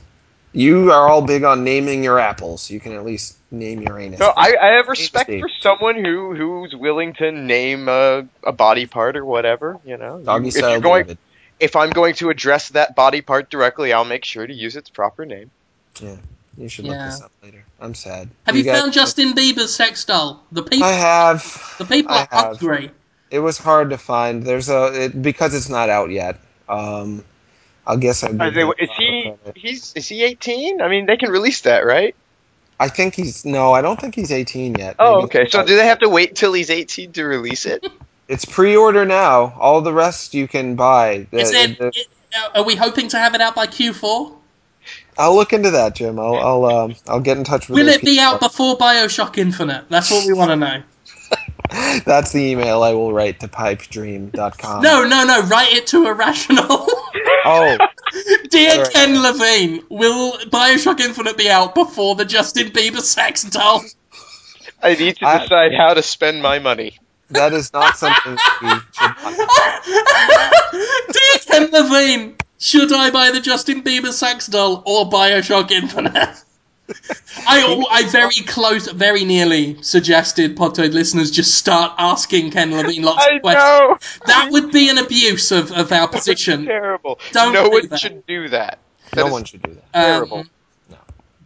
You are all big on naming your apples. You can at least name your anus. No, I, I have respect for someone who who's willing to name a, a body part or whatever. You know, Doggy if style you're going, David. if I'm going to address that body part directly, I'll make sure to use its proper name. Yeah. You should look Yeah. this up later. I'm sad. Have you, got- found Justin Bieber's sex doll? The people, I have. the people I are have. hungry. It was hard to find. There's a it, because it's not out yet. Um, I guess I. Are is he he's is he 18? I mean, they can release that, right? I think he's no. I don't think he's 18 yet. Oh, Maybe- okay. So do they have to wait till he's 18 to release it? It's pre-order now. All the rest you can buy. The- Is it, the- it- Are we hoping to have it out by Q4? I'll look into that, Jim. I'll I'll um I'll get in touch with. Will it be out before Bioshock Infinite? That's what we want to know. That's the email I will write to pipedream.com. No, no, no. Write it to Irrational. Oh, Dear Sorry. Ken Levine, will Bioshock Infinite be out before the Justin Bieber sex doll? I need to I- decide how to spend my money. That is not something we should talk Dear Ken Levine, should I buy the Justin Bieber sex doll or Bioshock Infinite? I, I very close, very nearly suggested Podtoid listeners just start asking Ken Levine lots I of questions. know. That would be an abuse of, of our That's position. terrible. Don't no do one that. should do that. That No one should do that. Um, terrible. No.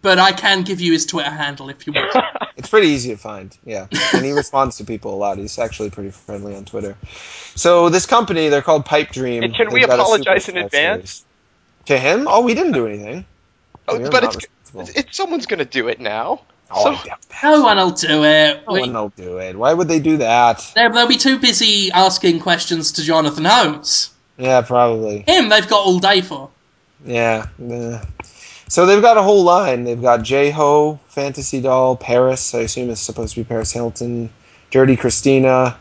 But I can give you his Twitter handle if you want. It's pretty easy to find, yeah. And he responds to people a lot. He's actually pretty friendly on Twitter. So this company, they're called Pipe Dream. And can we They've got apologize in advance? series. To him? Oh, we didn't do anything. Oh, but not it's, responsible. it's someone's gonna do it now. Oh, so, no one will do it. No We- one will do it. Why would they do that? they'll, they'll be too busy asking questions to Jonathan Holmes. Yeah, probably. Him, they've got all day for. Yeah. eh. So they've got a whole line. They've got J Ho, Fantasy Doll, Paris. I assume it's supposed to be Paris Hilton, Dirty Christina,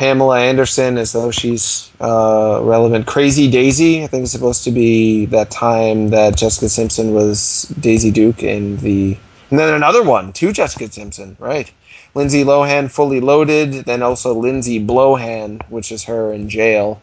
Pamela Anderson, as though she's uh, relevant. Crazy Daisy. I think it's supposed to be that time that Jessica Simpson was Daisy Duke in the. And then another one, two Jessica Simpson, right? Lindsay Lohan, fully loaded. Then also Lindsay Blohan, which is her in jail.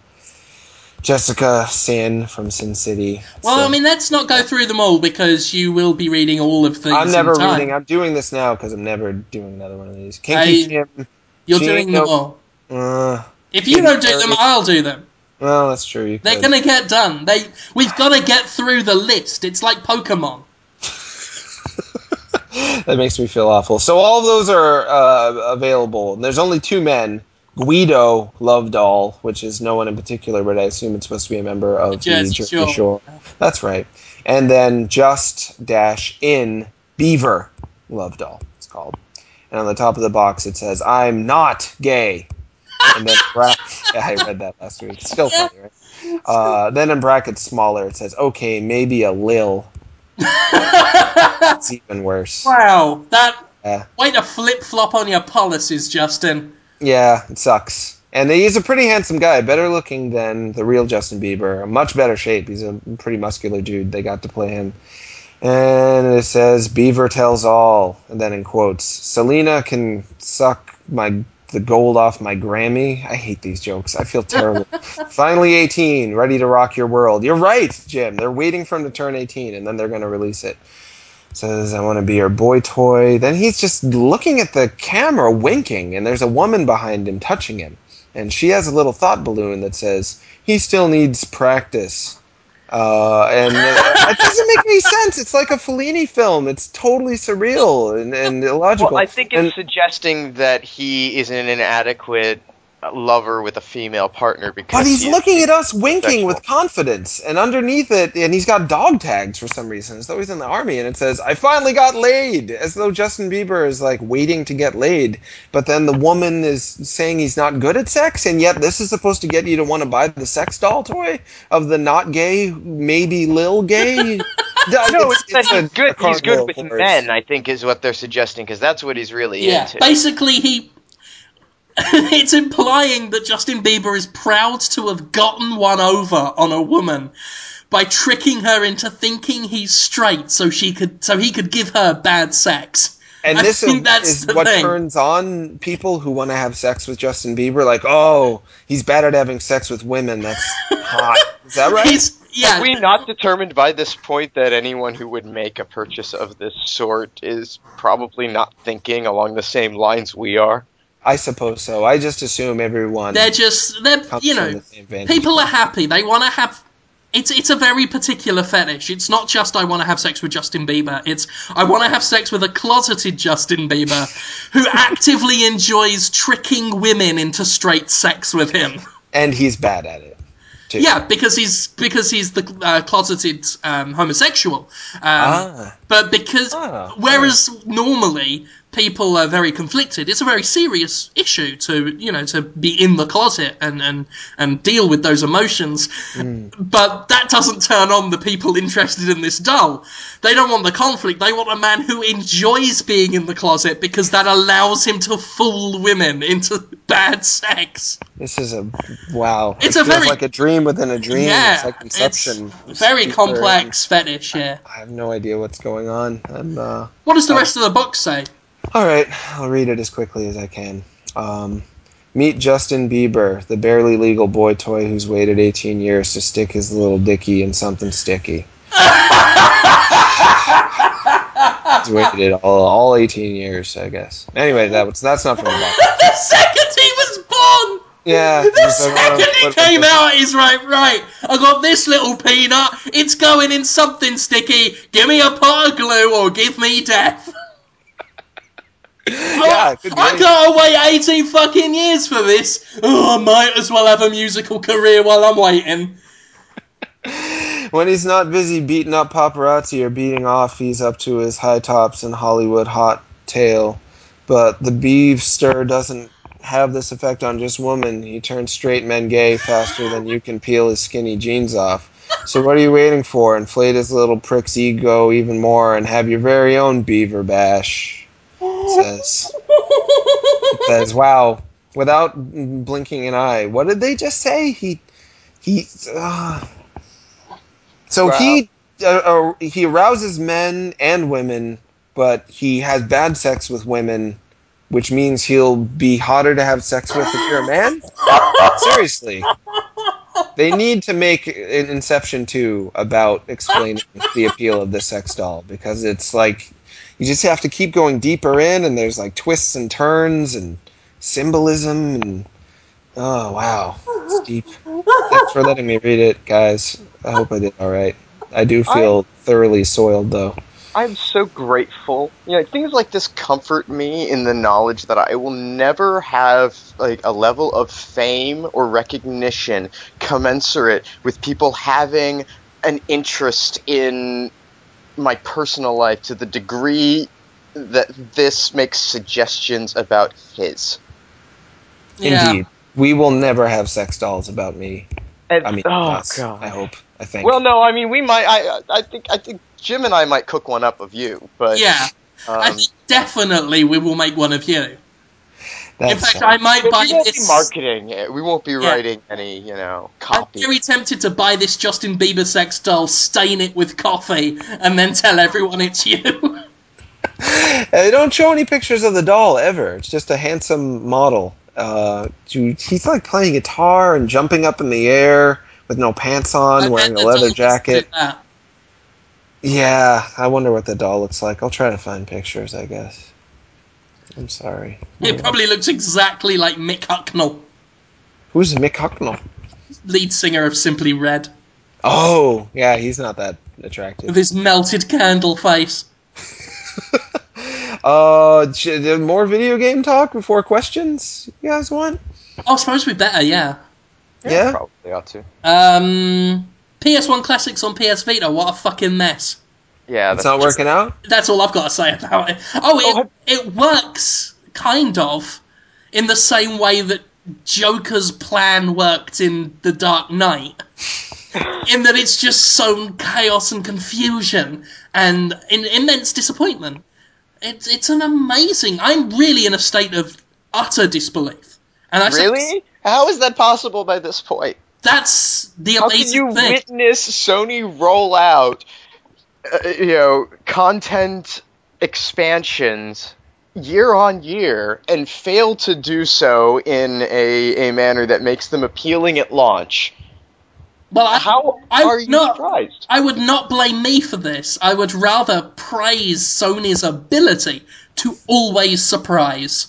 Jessica Sin from Sin City. Well, So- I mean, let's not go through them all because you will be reading all of these. I'm never reading. I'm doing this now because I'm never doing another one of these. Kinky I- Jim. You're She doing them no- all. Uh, If you don't do them, I'll do them. well, that's true. You They're could. gonna get done. They, we've got to get through the list. It's like Pokemon. that makes me feel awful. So all of those are uh, available. There's only two men. Guido Lovedoll, which is no one in particular, but I assume it's supposed to be a member of the Jersey Jersey Shore. Shore. That's right. And then just dash in Beaver Lovedoll. It's called. And on the top of the box it says, "I'm not gay." And then yeah, I read that last week. Still funny, right? Uh, then in brackets smaller it says, "Okay, maybe a lil." It's even worse. wow, that Yeah. way to flip flop on your policies, Justin. Yeah, it sucks. And he's a pretty handsome guy, better looking than the real Justin Bieber. A much better shape. He's a pretty muscular dude. They got to play him. And it says, Beaver tells all. And then in quotes, Selena can suck my the gold off my Grammy. I hate these jokes. I feel terrible. Finally 18, ready to rock your world. You're right, Jim. They're waiting for him to turn 18, and then they're going to release it. Says, I want to be your boy toy. Then he's just looking at the camera, winking, and there's a woman behind him touching him. And she has a little thought balloon that says, he still needs practice. Uh, and uh, it doesn't make any sense. It's like a Fellini film. It's totally surreal and, and illogical. Well, I think it's And- suggesting that he is an inadequate lover with a female partner because. But he's he looking at us winking sexual. with confidence, and underneath it, and he's got dog tags for some reason, as though he's in the army, and it says, "I finally got laid," as though Justin Bieber is like waiting to get laid. But then the woman is saying he's not good at sex, and yet this is supposed to get you to want to buy the sex doll toy of the not gay, maybe lil gay. No, it's, that a- he's good. a He's good of with horrors. men. I think is what they're suggesting because that's what he's really Yeah, into. basically he. it's implying that Justin Bieber is proud to have gotten one over on a woman by tricking her into thinking he's straight, so she could, so he could give her bad sex. And I this think is, that's is what thing. turns on people who want to have sex with Justin Bieber. Like, oh, he's bad at having sex with women. That's hot. Is that right? He's yeah. Have we not determined by this point that anyone who would make a purchase of this sort is probably not thinking along the same lines we are? I suppose so. I just assume everyone they're just they're you know the people are happy. They want to have. It's it's a very particular fetish. It's not just I want to have sex with Justin Bieber. It's I want to have sex with a closeted Justin Bieber who actively enjoys tricking women into straight sex with him. and he's bad at it. Too. Yeah, because he's because he's the uh, closeted um, homosexual. Um, Ah. But because Ah, whereas normally people are very conflicted. It's a very serious issue to you know to be in the closet and and and deal with those emotions. But that doesn't turn on the people interested in this doll. They don't want the conflict. They want a man who enjoys being in the closet because that allows him to fool women into bad sex. This is a wow. It's it a feels very- like a dream within a dream. yeah, it's like Inception. it's very Deeper complex fetish. Yeah. I have no idea what's going on. I'm uh, What does the rest of the book say? All right. I'll read it as quickly as I can. Um, meet Justin Bieber, the barely legal boy toy who's waited 18 years to stick his little dicky in something sticky. He's waited all, all 18 years, I guess. Anyway, that was that's not from the the second he was born. Yeah. The he's like, second "Oh, he came out, he's right, right. I got this little peanut. It's going in something sticky. Give me a pot of glue or give me death. Yeah, oh, be I anything. gotta wait 18 fucking years for this. Oh, I might as well have a musical career while I'm waiting. When he's not busy beating up paparazzi or beating off, he's up to his high tops in Hollywood hot tail. But the beef stir doesn't have this effect on just women. He turns straight men gay faster than you can peel his skinny jeans off. So what are you waiting for? Inflate his little prick's ego even more and have your very own beaver bash. Says says, "Wow." Without blinking an eye, what did they just say? He he. Uh, so Wow. he uh, uh, he arouses men and women, but he has bad sex with women, which means he'll be hotter to have sex with if you're a man. Seriously, they need to make an Inception 2 about explaining the appeal of the sex doll because it's like you just have to keep going deeper in, and there's like twists and turns and symbolism and oh wow, it's deep. Thanks for letting me read it, guys. I hope I did all right. I do feel thoroughly soiled though. I'm so grateful. You know, things like this comfort me in the knowledge that I will never have like a level of fame or recognition commensurate with people having an interest in my personal life to the degree that this makes suggestions about his. Yeah. Indeed, we will never have sex dolls about me. And, I mean, oh us, god. I hope. I think. Well, no, I mean we might. I I think I think Jim and I might cook one up of you, but Yeah. I um, think definitely we will make one of you. That's In fact, fine. I might but buy we won't this. be marketing it. We won't be writing any, you know, I'm very tempted to buy this Justin Bieber sex doll, stain it with coffee, and then tell everyone it's you. They don't show any pictures of the doll ever. It's just a handsome model. Uh, dude, he's like playing guitar and jumping up in the air with no pants on, I wearing a leather jacket. Yeah, I wonder what the doll looks like. I'll try to find pictures, I guess. I'm sorry. It probably looks exactly like Mick Hucknall, Who's Mick Hucknall? lead singer of Simply Red, Oh, yeah, he's not that attractive. with his melted candle face. uh, more video game talk before questions. You guys want? Oh, I suppose we better, yeah. Yeah. probably ought to. Um, PS1 classics on PS Vita. What a fucking mess. Yeah, It's that's not working out. That's all I've got to say about it. Oh, Oh, it, it works kind of in the same way that Joker's plan worked in The Dark Knight. in that it's just sown chaos and confusion and in, immense disappointment. It's it's an amazing. I'm really in a state of utter disbelief. And I say- really. How is that possible by this point? that's the How can you thing. witness Sony roll out, uh, you know, content expansions year on year and fail to do so in a, a manner that makes them appealing at launch? well, I, How I are you not- surprised? I would not blame me for this. I would rather praise Sony's ability to always surprise.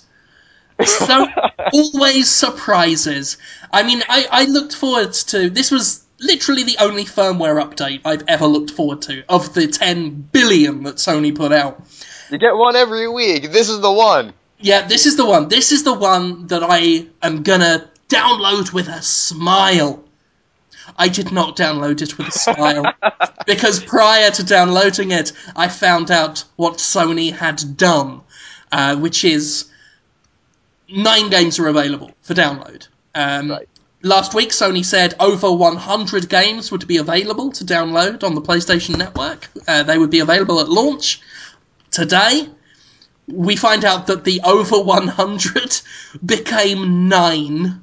So always surprises. I mean, I, I looked forward to this was literally the only firmware update I've ever looked forward to of the 10 billion that Sony put out. You get one every week. This is the one. Yeah, this is the one. This is the one that I am gonna download with a smile. I did not download it with a smile because prior to downloading it, I found out what Sony had done. uh, which is nine games are available for download. Um, Right. Last week, Sony said over 100 games would be available to download on the PlayStation Network. Uh, they would be available at launch. Today, we find out that the over 100 became nine.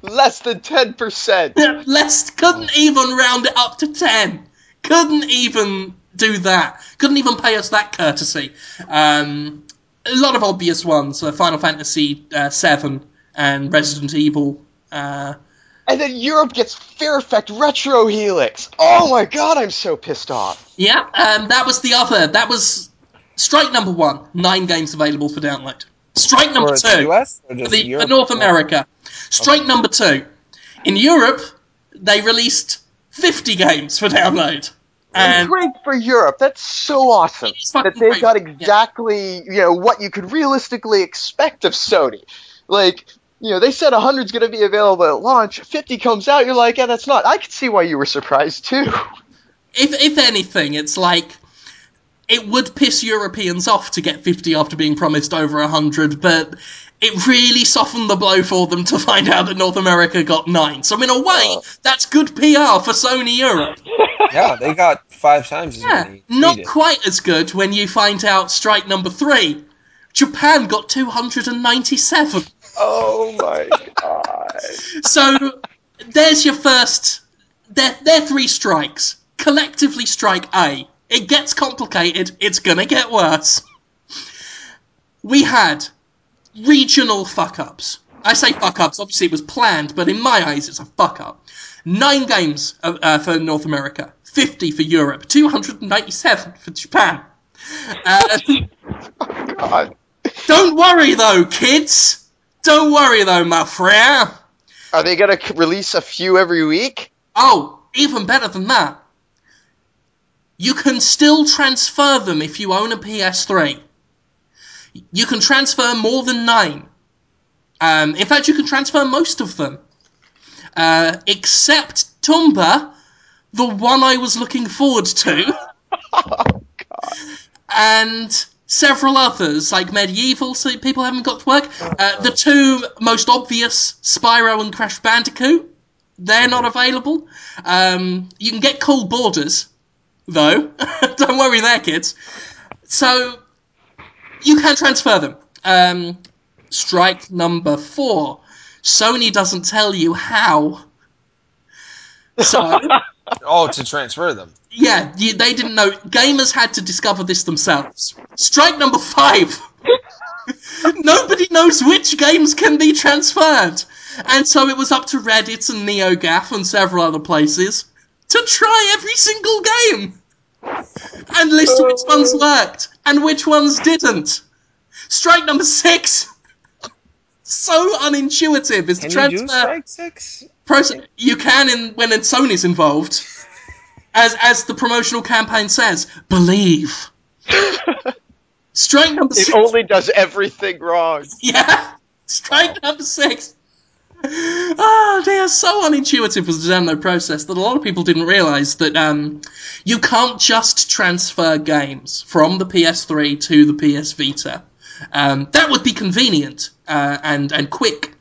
Less than ten percent. Less couldn't even round it up to 10. Couldn't even do that. Couldn't even pay us that courtesy. Um, a lot of obvious ones: uh, Final Fantasy uh, VII and Resident Evil. Uh, And then Europe gets Fair Effect Retro Helix. Oh my god, I'm so pissed off. yeah, um, that was the other. That was strike number one. Nine games available for download. Strike number For the two. US or for, the, for North America. Strike number two. In Europe, they released 50 games for download. And great for Europe. That's so awesome It is fucking that they've great. got Yeah. exactly you know what you could realistically expect of Sony. Like you know, they said 100's going to be available at launch. 50 comes out. You're like, yeah, that's not. I could see why you were surprised too. if if anything, it's like it would piss Europeans off to get 50 after being promised over 100, but it really softened the blow for them to find out that North America got 9. So in a way, Oh. Uh. that's good PR for Sony Europe. Yeah, they got five times as Yeah, many. not We did. quite as good when you find out strike number 3. Japan got 297. Oh my god. So there's your first. They're, they're three strikes. Collectively strike A. It gets complicated. It's gonna get worse. We had regional fuck ups. I say fuck ups, obviously it was planned, but in my eyes it's a fuck up. Nine games uh, uh, for North America, 50 for Europe, 297 for Japan. Uh, God. don't worry though, kids! Don't worry though, my friend! Are they going to release a few every week? Oh, even better than that. You can still transfer them if you own a PS3. You can transfer more than nine. Um, in fact, you can transfer most of them. Uh, except Tomba, the one I was looking forward to, Oh god. and several others, like MediEvil, so people haven't got to work. Uh, the two most obvious, Spyro and Crash Bandicoot, they're not available. Um, you can get Cool Boarders, though. Don't worry there, kids. So, you can transfer them. Um, strike number four. Sony doesn't tell you how. So, Oh, to transfer them. yeah, they didn't know. Gamers had to discover this themselves. Strike number five. Nobody knows which games can be transferred. And so it was up to Reddit and NeoGAF and several other places to try every single game and list which ones worked and which ones didn't. Strike number six. So unintuitive is Can to you do transfer Strike Six? Proce- you can in when Sony's involved. As as the promotional campaign says, believe. Strike number six. It only does everything wrong. Yeah. Strike number six. Oh, they are so unintuitive with the download process that a lot of people didn't realise that um, you can't just transfer games from the PS3 to the PS Vita. Um, that would be convenient uh, and and quick.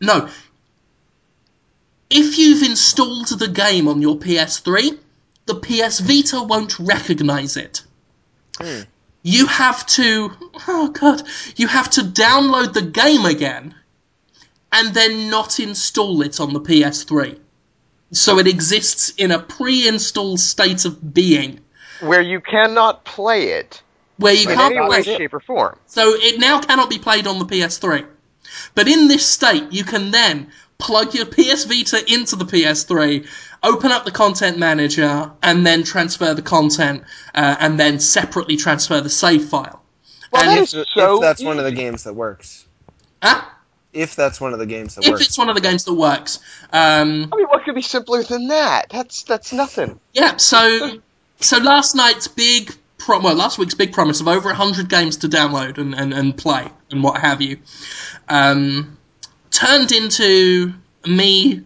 No. If you've installed the game on your PS3, the PS Vita won't recognise it. Hmm. You have to, oh god, you have to download the game again and then not install it on the PS3. So it exists in a pre installed state of being Where you cannot play it where you in can't any way, shape, or form. So it now cannot be played on the PS3. But in this state, you can then plug your PS Vita into the PS3, open up the content manager, and then transfer the content, uh, and then separately transfer the save file. Well, And that if- is so. if that's one of the games that works. Huh? If that's one of the games that If works. If it's one of the games that works. Um, I mean, what could be simpler than that? That's that's nothing. Yeah, so so last night's big pro- well, last week's big promise of over 100 games to download and, and, and play and what have you um, turned into me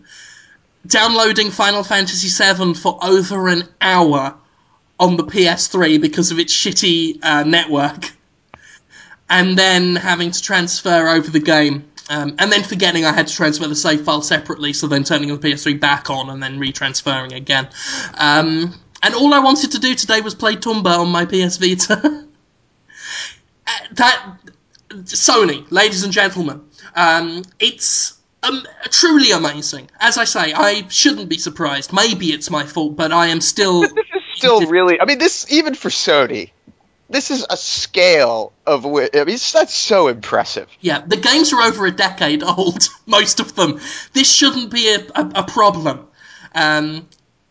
downloading Final Fantasy VII for over an hour on the PS3 because of its shitty uh, network. and then having to transfer over the game. Um, and then forgetting I had to transfer the save file separately, so then turning the PS3 back on and then retransferring again. Um, and all I wanted to do today was play Tomba on my PS Vita. Uh, that Sony, ladies and gentlemen, um, it's um, truly amazing. As I say, I shouldn't be surprised. Maybe it's my fault, but I am still. This is still really. I mean, this even for Sony, this is a scale of. I mean, that's so impressive. Yeah, the games are over a decade old, most of them. This shouldn't be a, a, a problem. Um,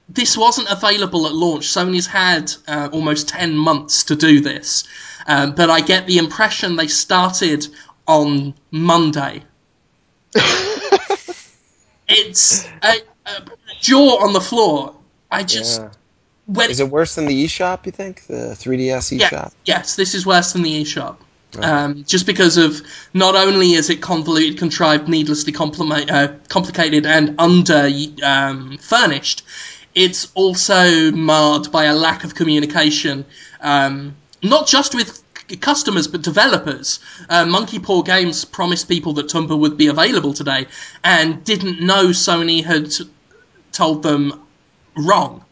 this wasn't available at launch. Sony's had uh, almost 10 months to do this. Um, but I get the impression they started on Monday. it's a, a jaw on the floor. I just. Yeah. When, Is it worse than the eShop? You think the 3DS yeah, eShop? yes, this is worse than the eShop. Um, just because of not only is it convoluted, contrived, needlessly uh, complicated, and under um, furnished, it's also marred by a lack of communication, um, not just with customers but developers. Uh, Monkey Paw Games promised people that Tomba would be available today, and didn't know Sony had told them wrong.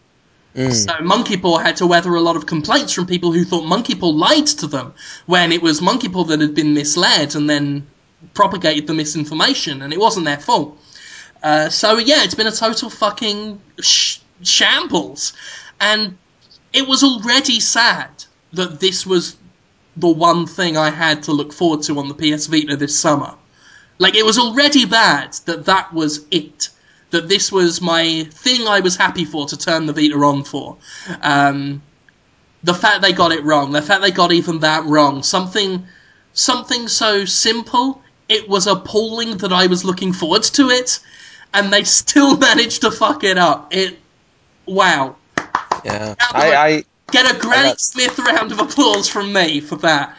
So Monkey Paw had to weather a lot of complaints from people who thought Monkey Paw lied to them when it was Monkey Paw that had been misled and then propagated the misinformation, and it wasn't their fault. Uh, so yeah, it's been a total fucking sh- shambles, and it was already sad that this was the one thing I had to look forward to on the PS Vita this summer. Like it was already bad that that was it. That this was my thing I was happy for to turn the Vita on for. Um, the fact they got it wrong, the fact they got even that wrong, something, something so simple, it was appalling that I was looking forward to it, and they still managed to fuck it up. It, wow. Yeah. I. I Get a Granny got- Smith round of applause from me for that.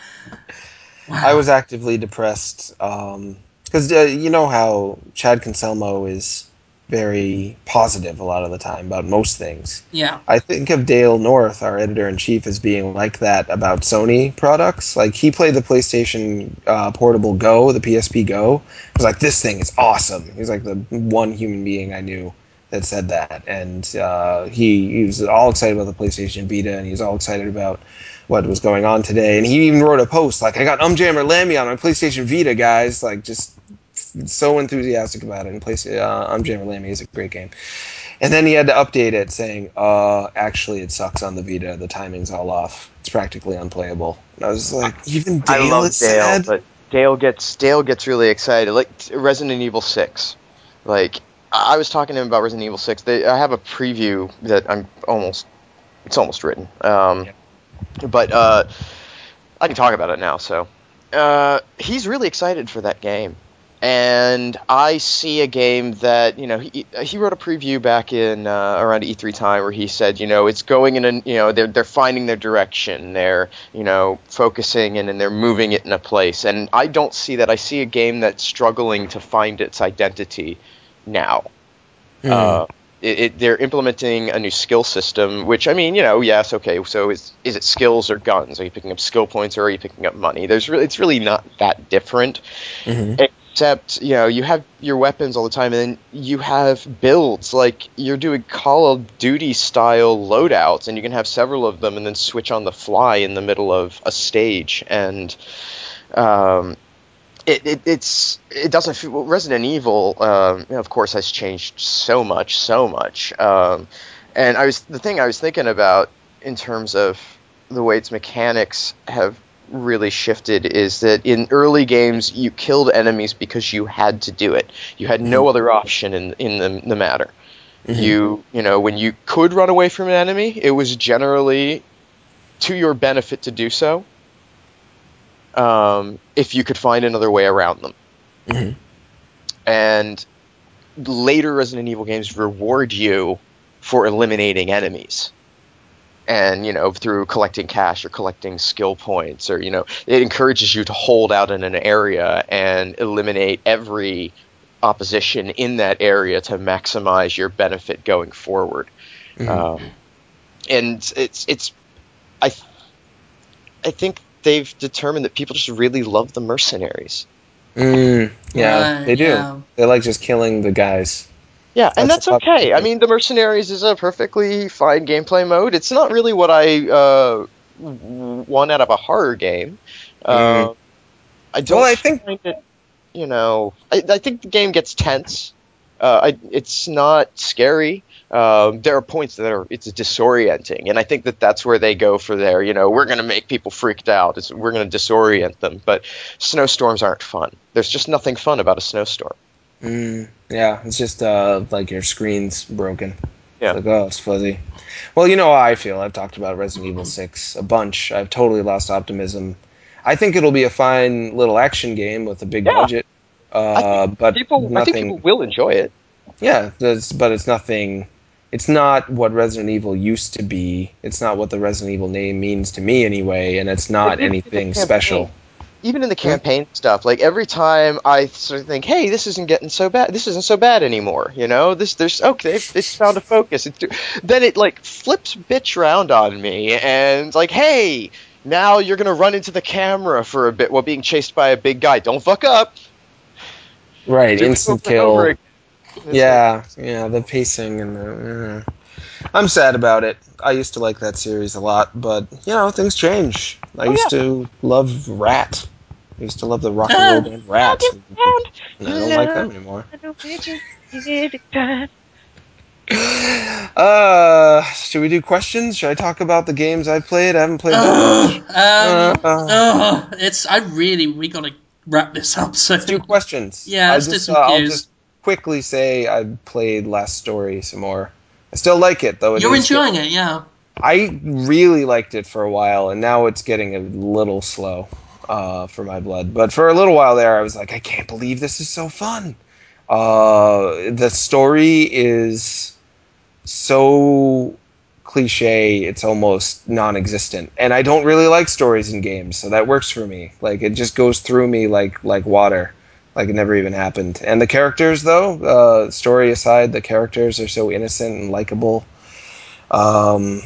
Wow. I was actively depressed because uh, you know how Chad Concelmo is very positive a lot of the time about most things. yeah. I think of Dale North, our editor in chief, as being like that about Sony products. Like he played the PlayStation uh, Portable Go, the PSP Go. He was like, "This thing is awesome." He's like the one human being I knew that said that, and uh, he he was all excited about the PlayStation Vita, and he was all excited about what was going on today. And he even wrote a post like, "I got Umjammer Lammy on my PlayStation Vita, guys!" Like just so enthusiastic about it. And place uh, Umjammer Lammy is a great game. And then he had to update it, saying, "Uh, actually, it sucks on the Vita. The timing's all off. It's practically unplayable." And I was like, "Even Dale I love is Dale, sad." but Dale gets Dale gets really excited. Like Resident Evil Six, like I was talking to him about Resident Evil Six. They, I have a preview that I'm almost it's almost written. Um, but uh, I can talk about it now. So uh, he's really excited for that game. And I see a game that you know he, he wrote a preview back in uh, around E3 time where he said you know it's going in a you know they're they're finding their direction they're you know focusing and, and they're moving it in a place and I don't see that I see a game that's struggling to find its identity now Hmm. uh, it, it, they're implementing a new skill system, which I mean, you know, yes, okay. So is is it skills or guns? Are you picking up skill points or are you picking up money? There's really, it's really not that different, Mhm. except you know, you have your weapons all the time, and then you have builds like you're doing Call of Duty style loadouts, and you can have several of them, and then switch on the fly in the middle of a stage, and um, it, it it's it doesn't feel well, Resident Evil um, of course has changed so much so much um, and I was the thing I was thinking about in terms of the way its mechanics have really shifted is that in early games you killed enemies because you had to do it. You had no other option in in the, the matter. You you know when you could run away from an enemy it was generally to your benefit to do so um, if you could find another way around them. Mhm. And later Resident Evil games reward you for eliminating enemies. And, you know, through collecting cash or collecting skill points, or, you know, it encourages you to hold out in an area and eliminate every opposition in that area to maximize your benefit going forward. Mhm. Um, and it's, it's, I, I think they've determined that people just really love the mercenaries. Mm, yeah, Right, they do. yeah. They like just killing the guys. Yeah, and That's that's okay. I mean, the mercenaries is a perfectly fine gameplay mode. It's not really what I uh, want out of a horror game. Uh, I don't. Mm. Well, I think- find it. You know, I, I think the game gets tense. Uh, I, it's not scary. Um, there are points that are it's disorienting, and I think that that's where they go for their. You know, we're going to make people freaked out. It's, we're going to disorient them. But snowstorms aren't fun. There's just nothing fun about a snowstorm. Mm, yeah, it's just uh, like your screen's broken. Yeah. Like, oh, it's fuzzy. Well, you know how I feel. I've talked about Resident Evil 6 a bunch. I've totally lost optimism. I think it'll be a fine little action game with a big Yeah. budget. Uh, but People, I think people will enjoy it. Yeah, but it's nothing. It's not what Resident Evil used to be. It's not what the Resident Evil name means to me anyway, and it's not But even in the anything campaign- special. even in the campaign stuff, like every time I sort of think, "Hey, this isn't getting so bad. This isn't so bad anymore." You know, this there's okay, it's found a focus. It, then it like flips bitch round on me, and like, "Hey, now you're gonna run into the camera for a bit while being chased by a big guy. Don't fuck up." Right, Do instant kill. Again. It's like, Yeah, yeah, the pacing and the. uh, I'm sad about it. I used to like that series a lot, but you know things change. I Oh, used to love Rat. I used to love the rock and roll band Rat. And I don't like them anymore. Uh, should we do questions? Should I talk about the games I've played? I haven't played that much. Um, Uh. ugh, it's. I really. We gotta wrap this up. So Let's do questions. Yeah, I let's do just, some uh, I'll cues. just quickly say I played Last Story some more. I still like it though. It you're enjoying it, yeah. I really liked it for a while, and now it's getting a little slow uh, for my blood. But for a little while there, I was like, I can't believe this is so fun. Uh, the story is so cliche, it's almost non existent. And I don't really like stories in games, so that works for me. Like, it just goes through me like, like water. Like it never even happened. And the characters, though, uh, story aside, the characters are so innocent and likable. Um,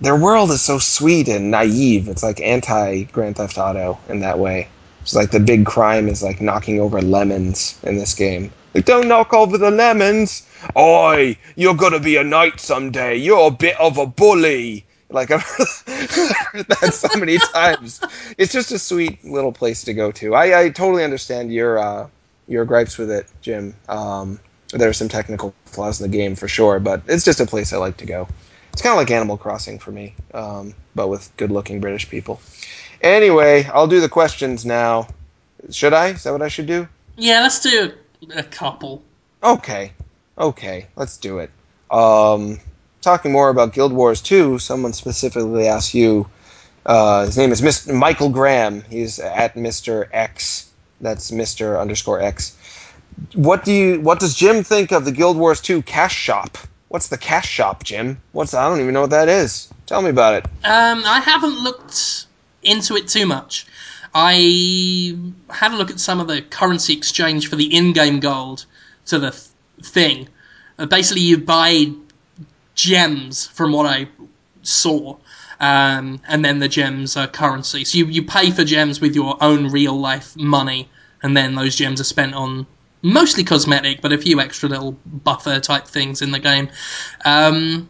their world is so sweet and naive. It's like anti Grand Theft Auto in that way. It's like the big crime is like knocking over lemons in this game. Like, don't knock over the lemons. Oi, you're gonna be a knight someday. You're a bit of a bully. Like I've heard that so many times. It's just a sweet little place to go to. I, I totally understand your uh, your gripes with it, Jim. Um, there are some technical flaws in the game for sure, but it's just a place I like to go. It's kind of like Animal Crossing for me, um, but with good-looking British people. Anyway, I'll do the questions now. Should I? Is that what I should do? Yeah, let's do a couple. Okay, okay, let's do it. Um, talking more about Guild Wars 2, someone specifically asked you. Uh, his name is Mr. Michael Graham. He's at Mr. X. That's Mr. underscore X. What do you? What does Jim think of the Guild Wars 2 cash shop? What's the cash shop, Jim? What's I don't even know what that is. Tell me about it. Um, I haven't looked into it too much. I had a look at some of the currency exchange for the in-game gold to the th- thing. Uh, basically, you buy gems, from what I saw, um, and then the gems are currency. So you, you pay for gems with your own real life money, and then those gems are spent on mostly cosmetic, but a few extra little buffer type things in the game. Um,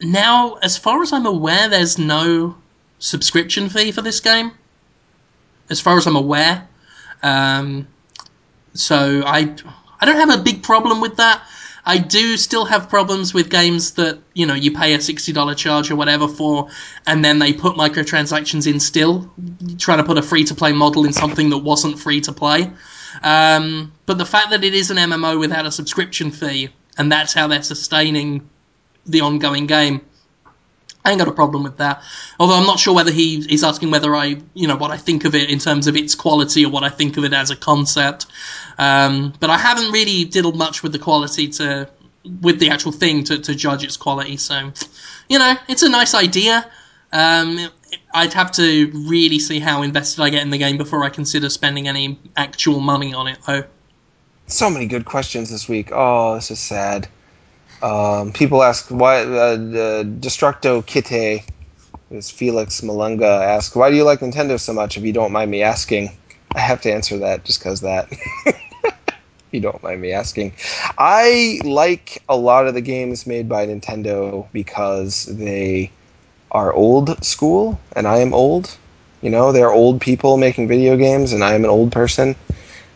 now, as far as I'm aware, there's no subscription fee for this game. As far as I'm aware, um, so I I don't have a big problem with that. I do still have problems with games that you know you pay a sixty dollar charge or whatever for, and then they put microtransactions in still, trying to put a free to play model in something that wasn't free to play. Um, but the fact that it is an MMO without a subscription fee, and that's how they're sustaining the ongoing game. I ain't got a problem with that. Although I'm not sure whether he is asking whether I, you know, what I think of it in terms of its quality or what I think of it as a concept. Um, but I haven't really diddled much with the quality to, with the actual thing to, to judge its quality. So, you know, it's a nice idea. Um, I'd have to really see how invested I get in the game before I consider spending any actual money on it, though. So many good questions this week. Oh, this is sad. Um, people ask why uh, Destructo Kite. Is Felix Malunga asks, "Why do you like Nintendo so much? If you don't mind me asking." I have to answer that just because that. you don't mind me asking. I like a lot of the games made by Nintendo because they are old school, and I am old. You know, they're old people making video games, and I am an old person.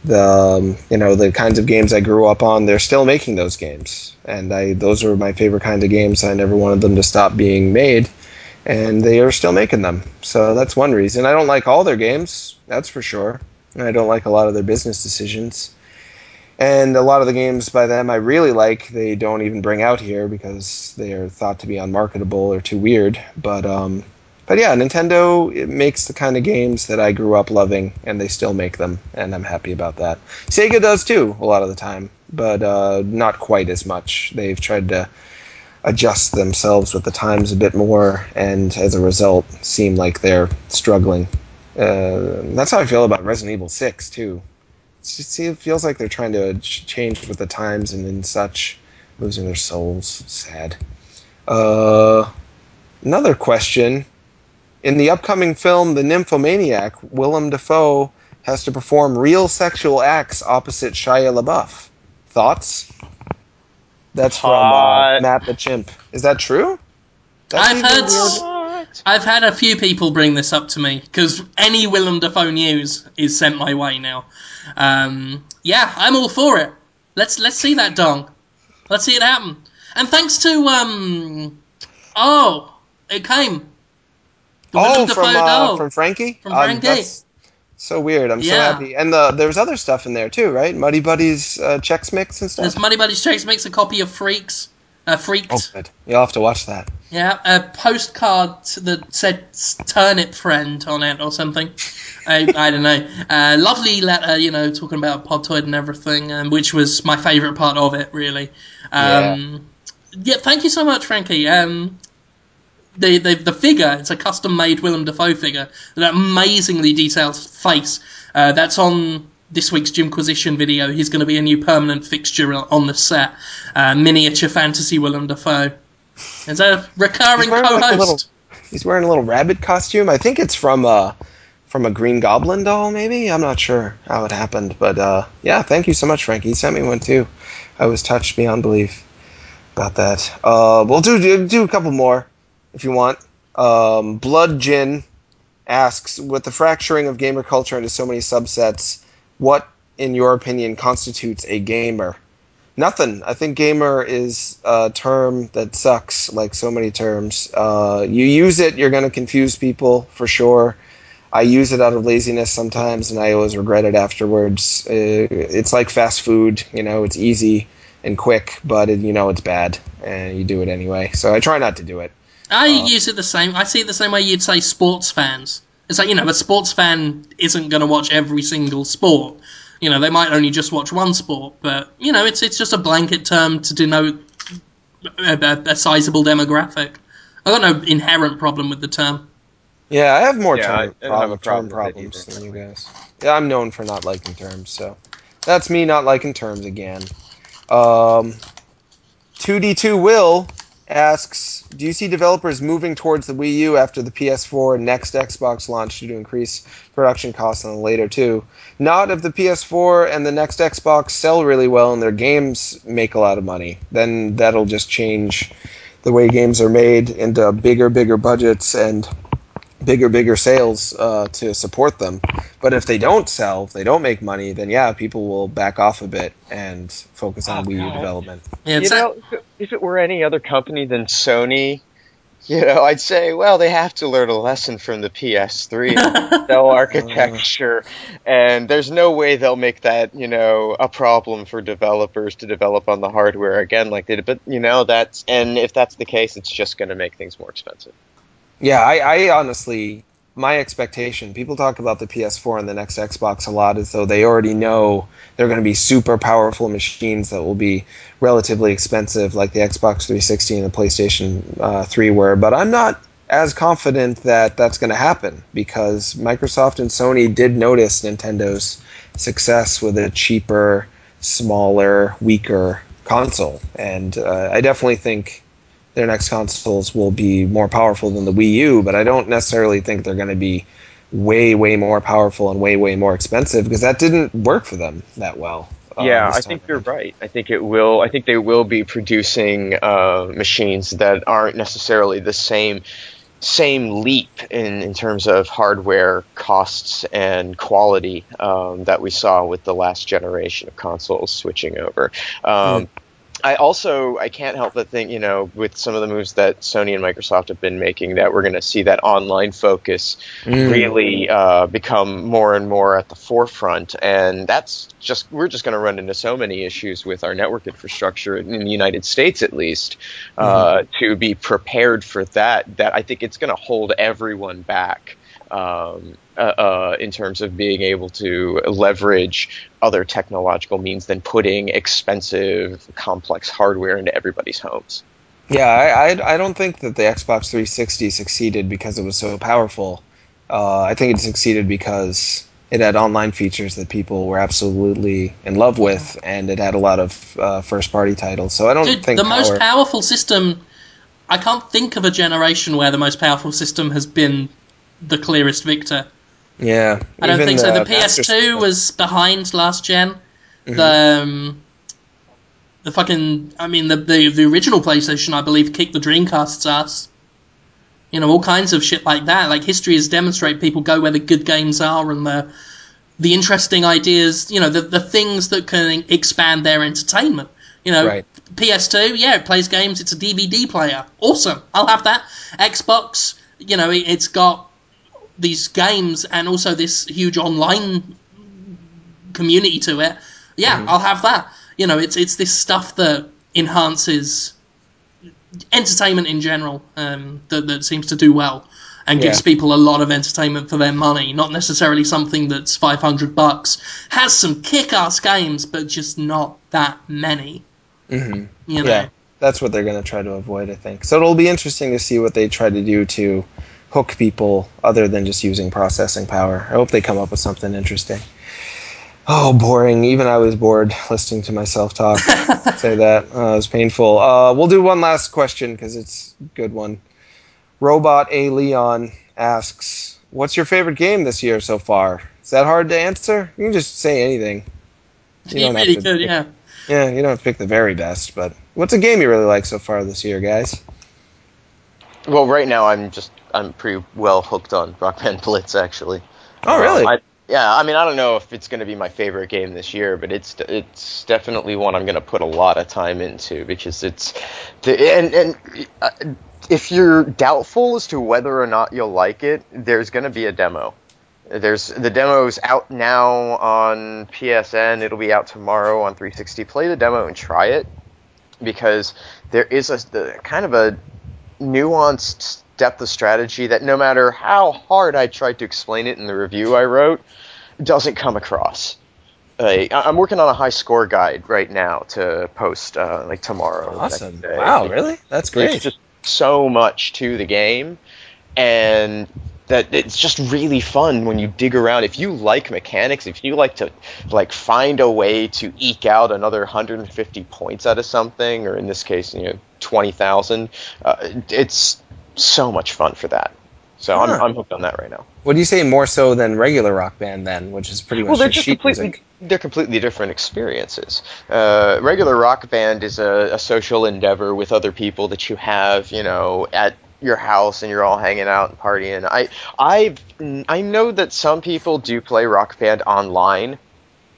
The um, you know the kinds of games I grew up on, they're still making those games, and I those are my favorite kind of games. I never wanted them to stop being made, and they are still making them. So that's one reason. I don't like all their games, that's for sure, and I don't like a lot of their business decisions. And a lot of the games by them I really like, they don't even bring out here because they are thought to be unmarketable or too weird. But um, but yeah, Nintendo it makes the kind of games that I grew up loving, and they still make them, and I'm happy about that. Sega does too, a lot of the time, but uh, not quite as much. They've tried to adjust themselves with the times a bit more, and as a result, seem like they're struggling. Uh, that's how I feel about Resident Evil Six too. Just, it feels like they're trying to change with the times and, in such, losing their souls. Sad. Uh, another question in the upcoming film The Nymphomaniac, Willem Dafoe has to perform real sexual acts opposite Shia LaBeouf. Thoughts? That's from uh, Hot. Matt the Chimp. Is that true? That's I've heard. weird- s- I've had a few people bring this up to me because any Willem Dafoe news is sent my way now. Um, yeah, I'm all for it. Let's let's see that dong. Let's see it happen. And thanks to um, oh, it came. Oh, from uh, from Frankie. From Um, Frankie. that's so weird. I'm so happy. And the, there's other stuff in there too, right? Muddy Buddies uh, Chex Mix and stuff. There's Money Buddies Chase makes a copy of Freaks. Uh, Freaked. Oh, good. You'll have to watch that. Yeah, a postcard that said "turnip friend" on it or something. I, I don't know. Uh, lovely letter, you know, talking about Podtoid and everything, um, which was my favourite part of it, really. Um, yeah. thank you so much, Frankie. Um, the, the the figure, it's a custom made Willem Dafoe figure, that amazingly detailed face. Uh, that's on this week's Jimquisition video. He's going to be a new permanent fixture on the set. Uh, miniature fantasy Willem Dafoe. It's a recurring like, a co-host. little- He's wearing a little rabbit costume. I think it's from uh from a Green Goblin doll, maybe. I'm not sure how it happened, but uh, yeah, thank you so much, Frankie. He sent me one too. I was touched beyond belief about that. Uh, we'll do do, do a couple more if you want. Um, Blood Gin asks, with the fracturing of gamer culture into so many subsets, what, in your opinion, constitutes a gamer? Nothing. I think gamer is a term that sucks, like so many terms. Uh, you use it, you're going to confuse people for sure. I use it out of laziness sometimes, and I always regret it afterwards. Uh, it's like fast food, you know, it's easy and quick, but it, you know it's bad, and you do it anyway. So I try not to do it. I Uh, use it the same. I see it the same way you'd say sports fans. It's like you know, a sports fan isn't going to watch every single sport. You know, they might only just watch one sport, but you know, it's it's just a blanket term to denote a, a, a sizable demographic. I've got no inherent problem with the term. Yeah, I have more Yeah, term, I don't have a problem, term problem problems than you guys. Yeah, I'm known for not liking terms, so that's me not liking terms again. Um, 2D2 Will asks, do you see developers moving towards the Wii U after the PS4 and next Xbox launch due to increase production costs on the later two? Not if the PS4 and the next Xbox sell really well and their games make a lot of money. Then that'll just change the way games are made into bigger, bigger budgets and bigger, bigger sales uh, to support them. But if they don't sell, if they don't make money, then yeah, people will back off a bit and focus on Oh, Wii U God. development. Yeah, You know, if it, if it were any other company than Sony, you know, I'd say, well, they have to learn a lesson from the PS3 cell architecture, and there's no way they'll make that, you know, a problem for developers to develop on the hardware again like they did. But you know, that's and if that's the case, it's just going to make things more expensive. Yeah, I, I honestly, my expectation, people talk about the PS4 and the next Xbox a lot as though they already know they're going to be super powerful machines that will be relatively expensive, like the Xbox 360 and the PlayStation uh, 3 were. But I'm not as confident that that's going to happen because Microsoft and Sony did notice Nintendo's success with a cheaper, smaller, weaker console. And uh, I definitely think their next consoles will be more powerful than the Wii U, but I don't necessarily think they're going to be way, way more powerful and way, way more expensive because that didn't work for them that well. uh, yeah, I think you're right. I think it will. I think they will be producing uh, machines that aren't necessarily the same same leap in, in terms of hardware costs and quality um, that we saw with the last generation of consoles switching over. Um, I also I can't help but think you know with some of the moves that Sony and Microsoft have been making that we're going to see that online focus Mm. really uh, become more and more at the forefront, and that's just we're just going to run into so many issues with our network infrastructure in the United States, at least, uh, to be prepared for that. That I think it's going to hold everyone back. Um, uh, uh, in terms of being able to leverage other technological means than putting expensive, complex hardware into everybody's homes. Yeah, I, I, I don't think that the Xbox 360 succeeded because it was so powerful. Uh, I think it succeeded because it had online features that people were absolutely in love with, and it had a lot of uh, first-party titles. So I don't Dude, think the most powerful system. I can't think of a generation where the most powerful system has been the clearest victor. Yeah, I don't think so. The PS2 System- was behind last gen. Mm-hmm. The um, the fucking I mean the, the the original PlayStation I believe kicked the Dreamcast's ass. You know all kinds of shit like that. Like history has demonstrated people go where the good games are and the the interesting ideas. You know the the things that can expand their entertainment. You know Right. PS2, yeah, it plays games. It's a DVD player. Awesome. I'll have that. Xbox, you know, it, it's got these games and also this huge online community to it. Yeah, I'll have that. You know, it's it's this stuff that enhances entertainment in general um, that that seems to do well and gives Yeah. people a lot of entertainment for their money. Not necessarily something that's five hundred bucks. Has some kick-ass games, but just not that many. Mhm. You know. Yeah, that's what they're going to try to avoid, I think. So it'll be interesting to see what they try to do to hook people other than just using processing power. I hope they come up with something interesting. Oh, boring. Even I was bored listening to myself talk. Say that. Uh, it was painful. Uh, we'll do one last question because it's a good one. Robot A. Leon asks, What's your favorite game this year so far? Is that hard to answer? You can just say anything. You You don't have really to could, pick- yeah. yeah, you don't have to pick the very best, but what's a game you really like so far this year, guys? Well, right now I'm just I'm pretty well hooked on Rock Band Blitz actually. Oh, really? Um, I, yeah, I mean I don't know if it's going to be my favorite game this year, but it's it's definitely one I'm going to put a lot of time into because it's the and and uh, if you're doubtful as to whether or not you'll like it, there's going to be a demo. There's the demo's out now on PSN. It'll be out tomorrow on 360. Play the demo and try it because there is a the, kind of a nuanced depth of strategy that no matter how hard I tried to explain it in the review I wrote, doesn't come across. Like, I- I'm working on a high score guide right now to post uh, like tomorrow. Awesome. Wow, really? That's great. There's just so much to the game, and that it's just really fun when you dig around. If you like mechanics, if you like to like find a way to eke out another 150 points out of something, or in this case, you know, 20,000, uh, it's so much fun for that. So I'm, I'm hooked on that right now. What do you say more so than regular Rock Band then, which is pretty much Well, they're just just sheet completely music? they're completely different experiences. Uh, regular rock band is a, a social endeavor with other people that you have, you know, at your house and you're all hanging out and partying. I I I know that some people do play rock band online,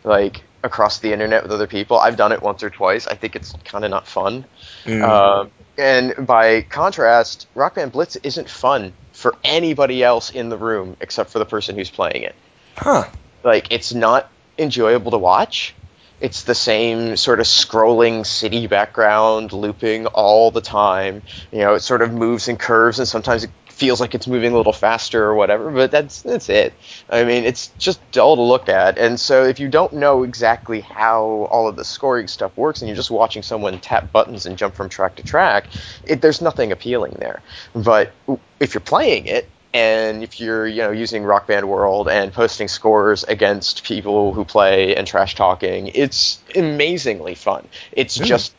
like across the internet with other people. I've done it once or twice. I think it's kind of not fun. Mm. Um, and by contrast, Rock Band Blitz isn't fun for anybody else in the room except for the person who's playing it huh. like it's not enjoyable to watch. It's the same sort of scrolling city background looping all the time. You know, it sort of moves and curves, and sometimes it feels like it's moving a little faster or whatever. But that's that's it. I mean, it's just dull to look at. And so, if you don't know exactly how all of the scoring stuff works, and you're just watching someone tap buttons and jump from track to track, it, there's nothing appealing there. But if you're playing it, and if you're you know using Rock Band World and posting scores against people who play and trash talking, it's amazingly fun. It's Hmm. just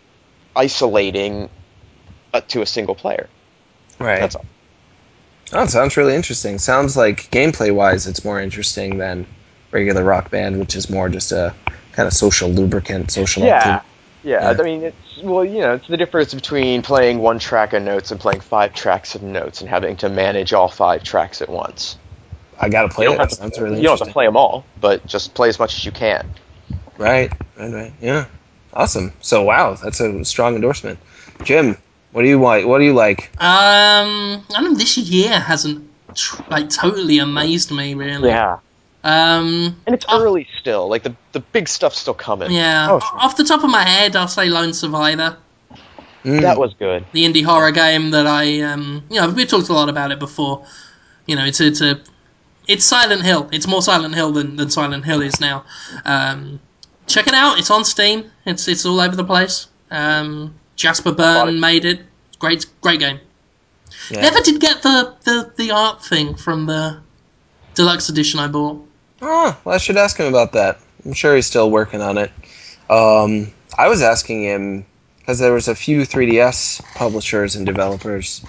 isolating uh, to a single player. Right. That's all. Oh, it sounds really interesting. Sounds like gameplay wise, it's more interesting than regular Rock Band, which is more just a kind of social lubricant, social Yeah. activity. Yeah, Yeah. I mean, it's well, you know, it's the difference between playing one track of notes and playing five tracks of notes and having to manage all five tracks at once. I gotta play you it. don't, have to, really you don't have to play them all, but just play as much as you can. Right, right, right. Yeah, awesome. So, wow, that's a strong endorsement. Jim, what do you like? What do you like? Um, I don't know. This year hasn't tr- like totally amazed me really. Yeah. Um, and it's Oh. early still. Like the the big stuff's still coming. yeah. Oh, sure. Off the top of my head, I'll say Lone Survivor, Mm, that was good. the indie horror game that I um, you know, we talked a lot about it before. You know, it's it's a it's Silent Hill. It's more Silent Hill than, than Silent Hill is now. Um, check it out. It's on Steam. It's it's all over the place. Um, Jasper Bought Byrne it. made it. Great great game. yeah. Never did get the, the, the art thing from the deluxe edition I bought. Oh, well, I should ask him about that. I'm sure he's still working on it. Um, I was asking him because there was a few 3DS publishers and developers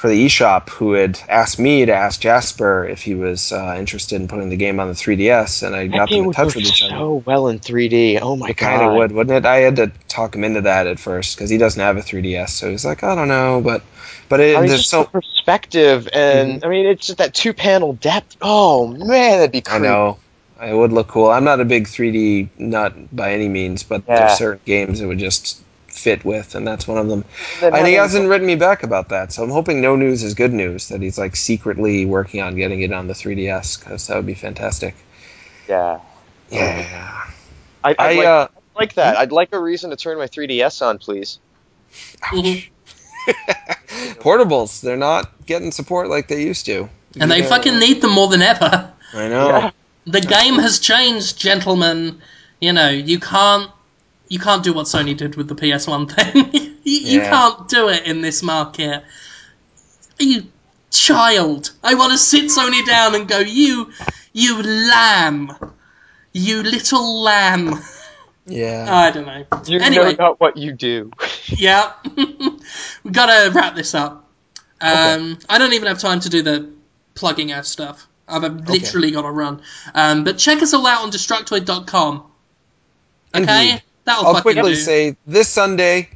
for the eShop who had asked me to ask Jasper if he was uh, interested in putting the game on the 3DS, and I That got them in touch with each other. so well in 3D. Oh my It god! kind of would, wouldn't it? I had to talk him into that at first because he doesn't have a 3DS, so he's like, I don't know, but but it, I mean, there's just so the perspective, and I mean, it's just that two panel depth. Oh man, that'd be I creepy. know. It would look cool. I'm not a big 3D nut by any means, but Yeah. there's certain games it would just fit with, and that's one of them. Then And he hasn't written me back about that, so I'm hoping no news is good news. That he's like secretly working on getting it on the 3DS, because that would be fantastic. Yeah, Yeah. I, I'd I like, uh, like that. I'd like a reason to turn my 3DS on, please. Portables, they're not getting support like they used to. And they know, fucking need them more than ever. I know. Yeah. The game has changed, gentlemen. You know, you can't you can't do what Sony did with the PS1 thing. you, you can't do it in this market. You child. I want to sit Sony down and go, you you lamb. You little lamb. Yeah. I don't know. You Anyway. know not what you do. Yeah. We've got to wrap this up. Um, I don't even have time to do the plugging out stuff. I've literally got to run. Um, but check us all out on Destructoid.com. Okay? Indeed. That'll I'll quickly do. say this Sunday,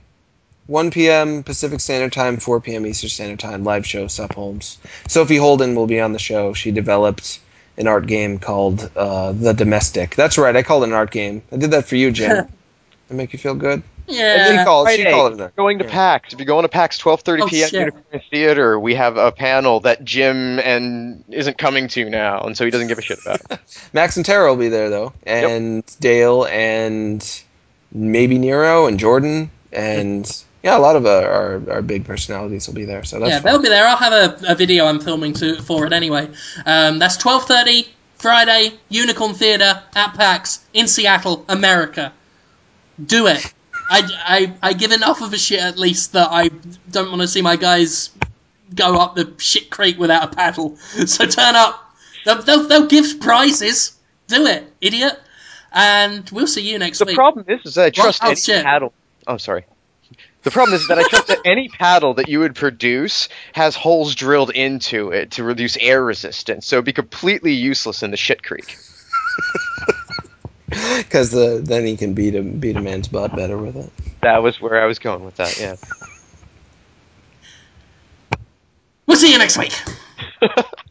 1 p.m. Pacific Standard Time, 4 p.m. Eastern Standard Time, live show, Sup Holmes. Sophie Holden will be on the show. She developed an art game called uh, The Domestic. That's right, I called it an art game. I did that for you, Jim. that make you feel good? And Yeah. he called, she called it an art Going to PAX. If you're going to PAX 12:30 Oh, p.m. shit. Unicorn Theater, we have a panel that Jim and isn't coming to now, and so he doesn't give a shit about. Max and Tara will be there, though. And Dale and maybe Nero and Jordan. And yeah, a lot of uh, our, our big personalities will be there. So that's yeah, fun. they'll be there. I'll have a, a video I'm filming to, for it anyway. Um, that's 12.30, Friday, Unicorn Theatre at PAX in Seattle, America. Do it. I, I, I give enough of a shit at least that I don't want to see my guys go up the shit creek without a paddle. So turn up. They'll, they'll, they'll give prizes. Do it, idiot. And we'll see you next The week. problem is, is that I trust Oh, any shit. paddle. I'm sorry. The problem is that I trust that any paddle that you would produce has holes drilled into it to reduce air resistance, so it'd be completely useless in the shit creek. Because the, then he can beat a, beat a man's butt better with it. That was where I was going with that. Yeah. We'll see you next week.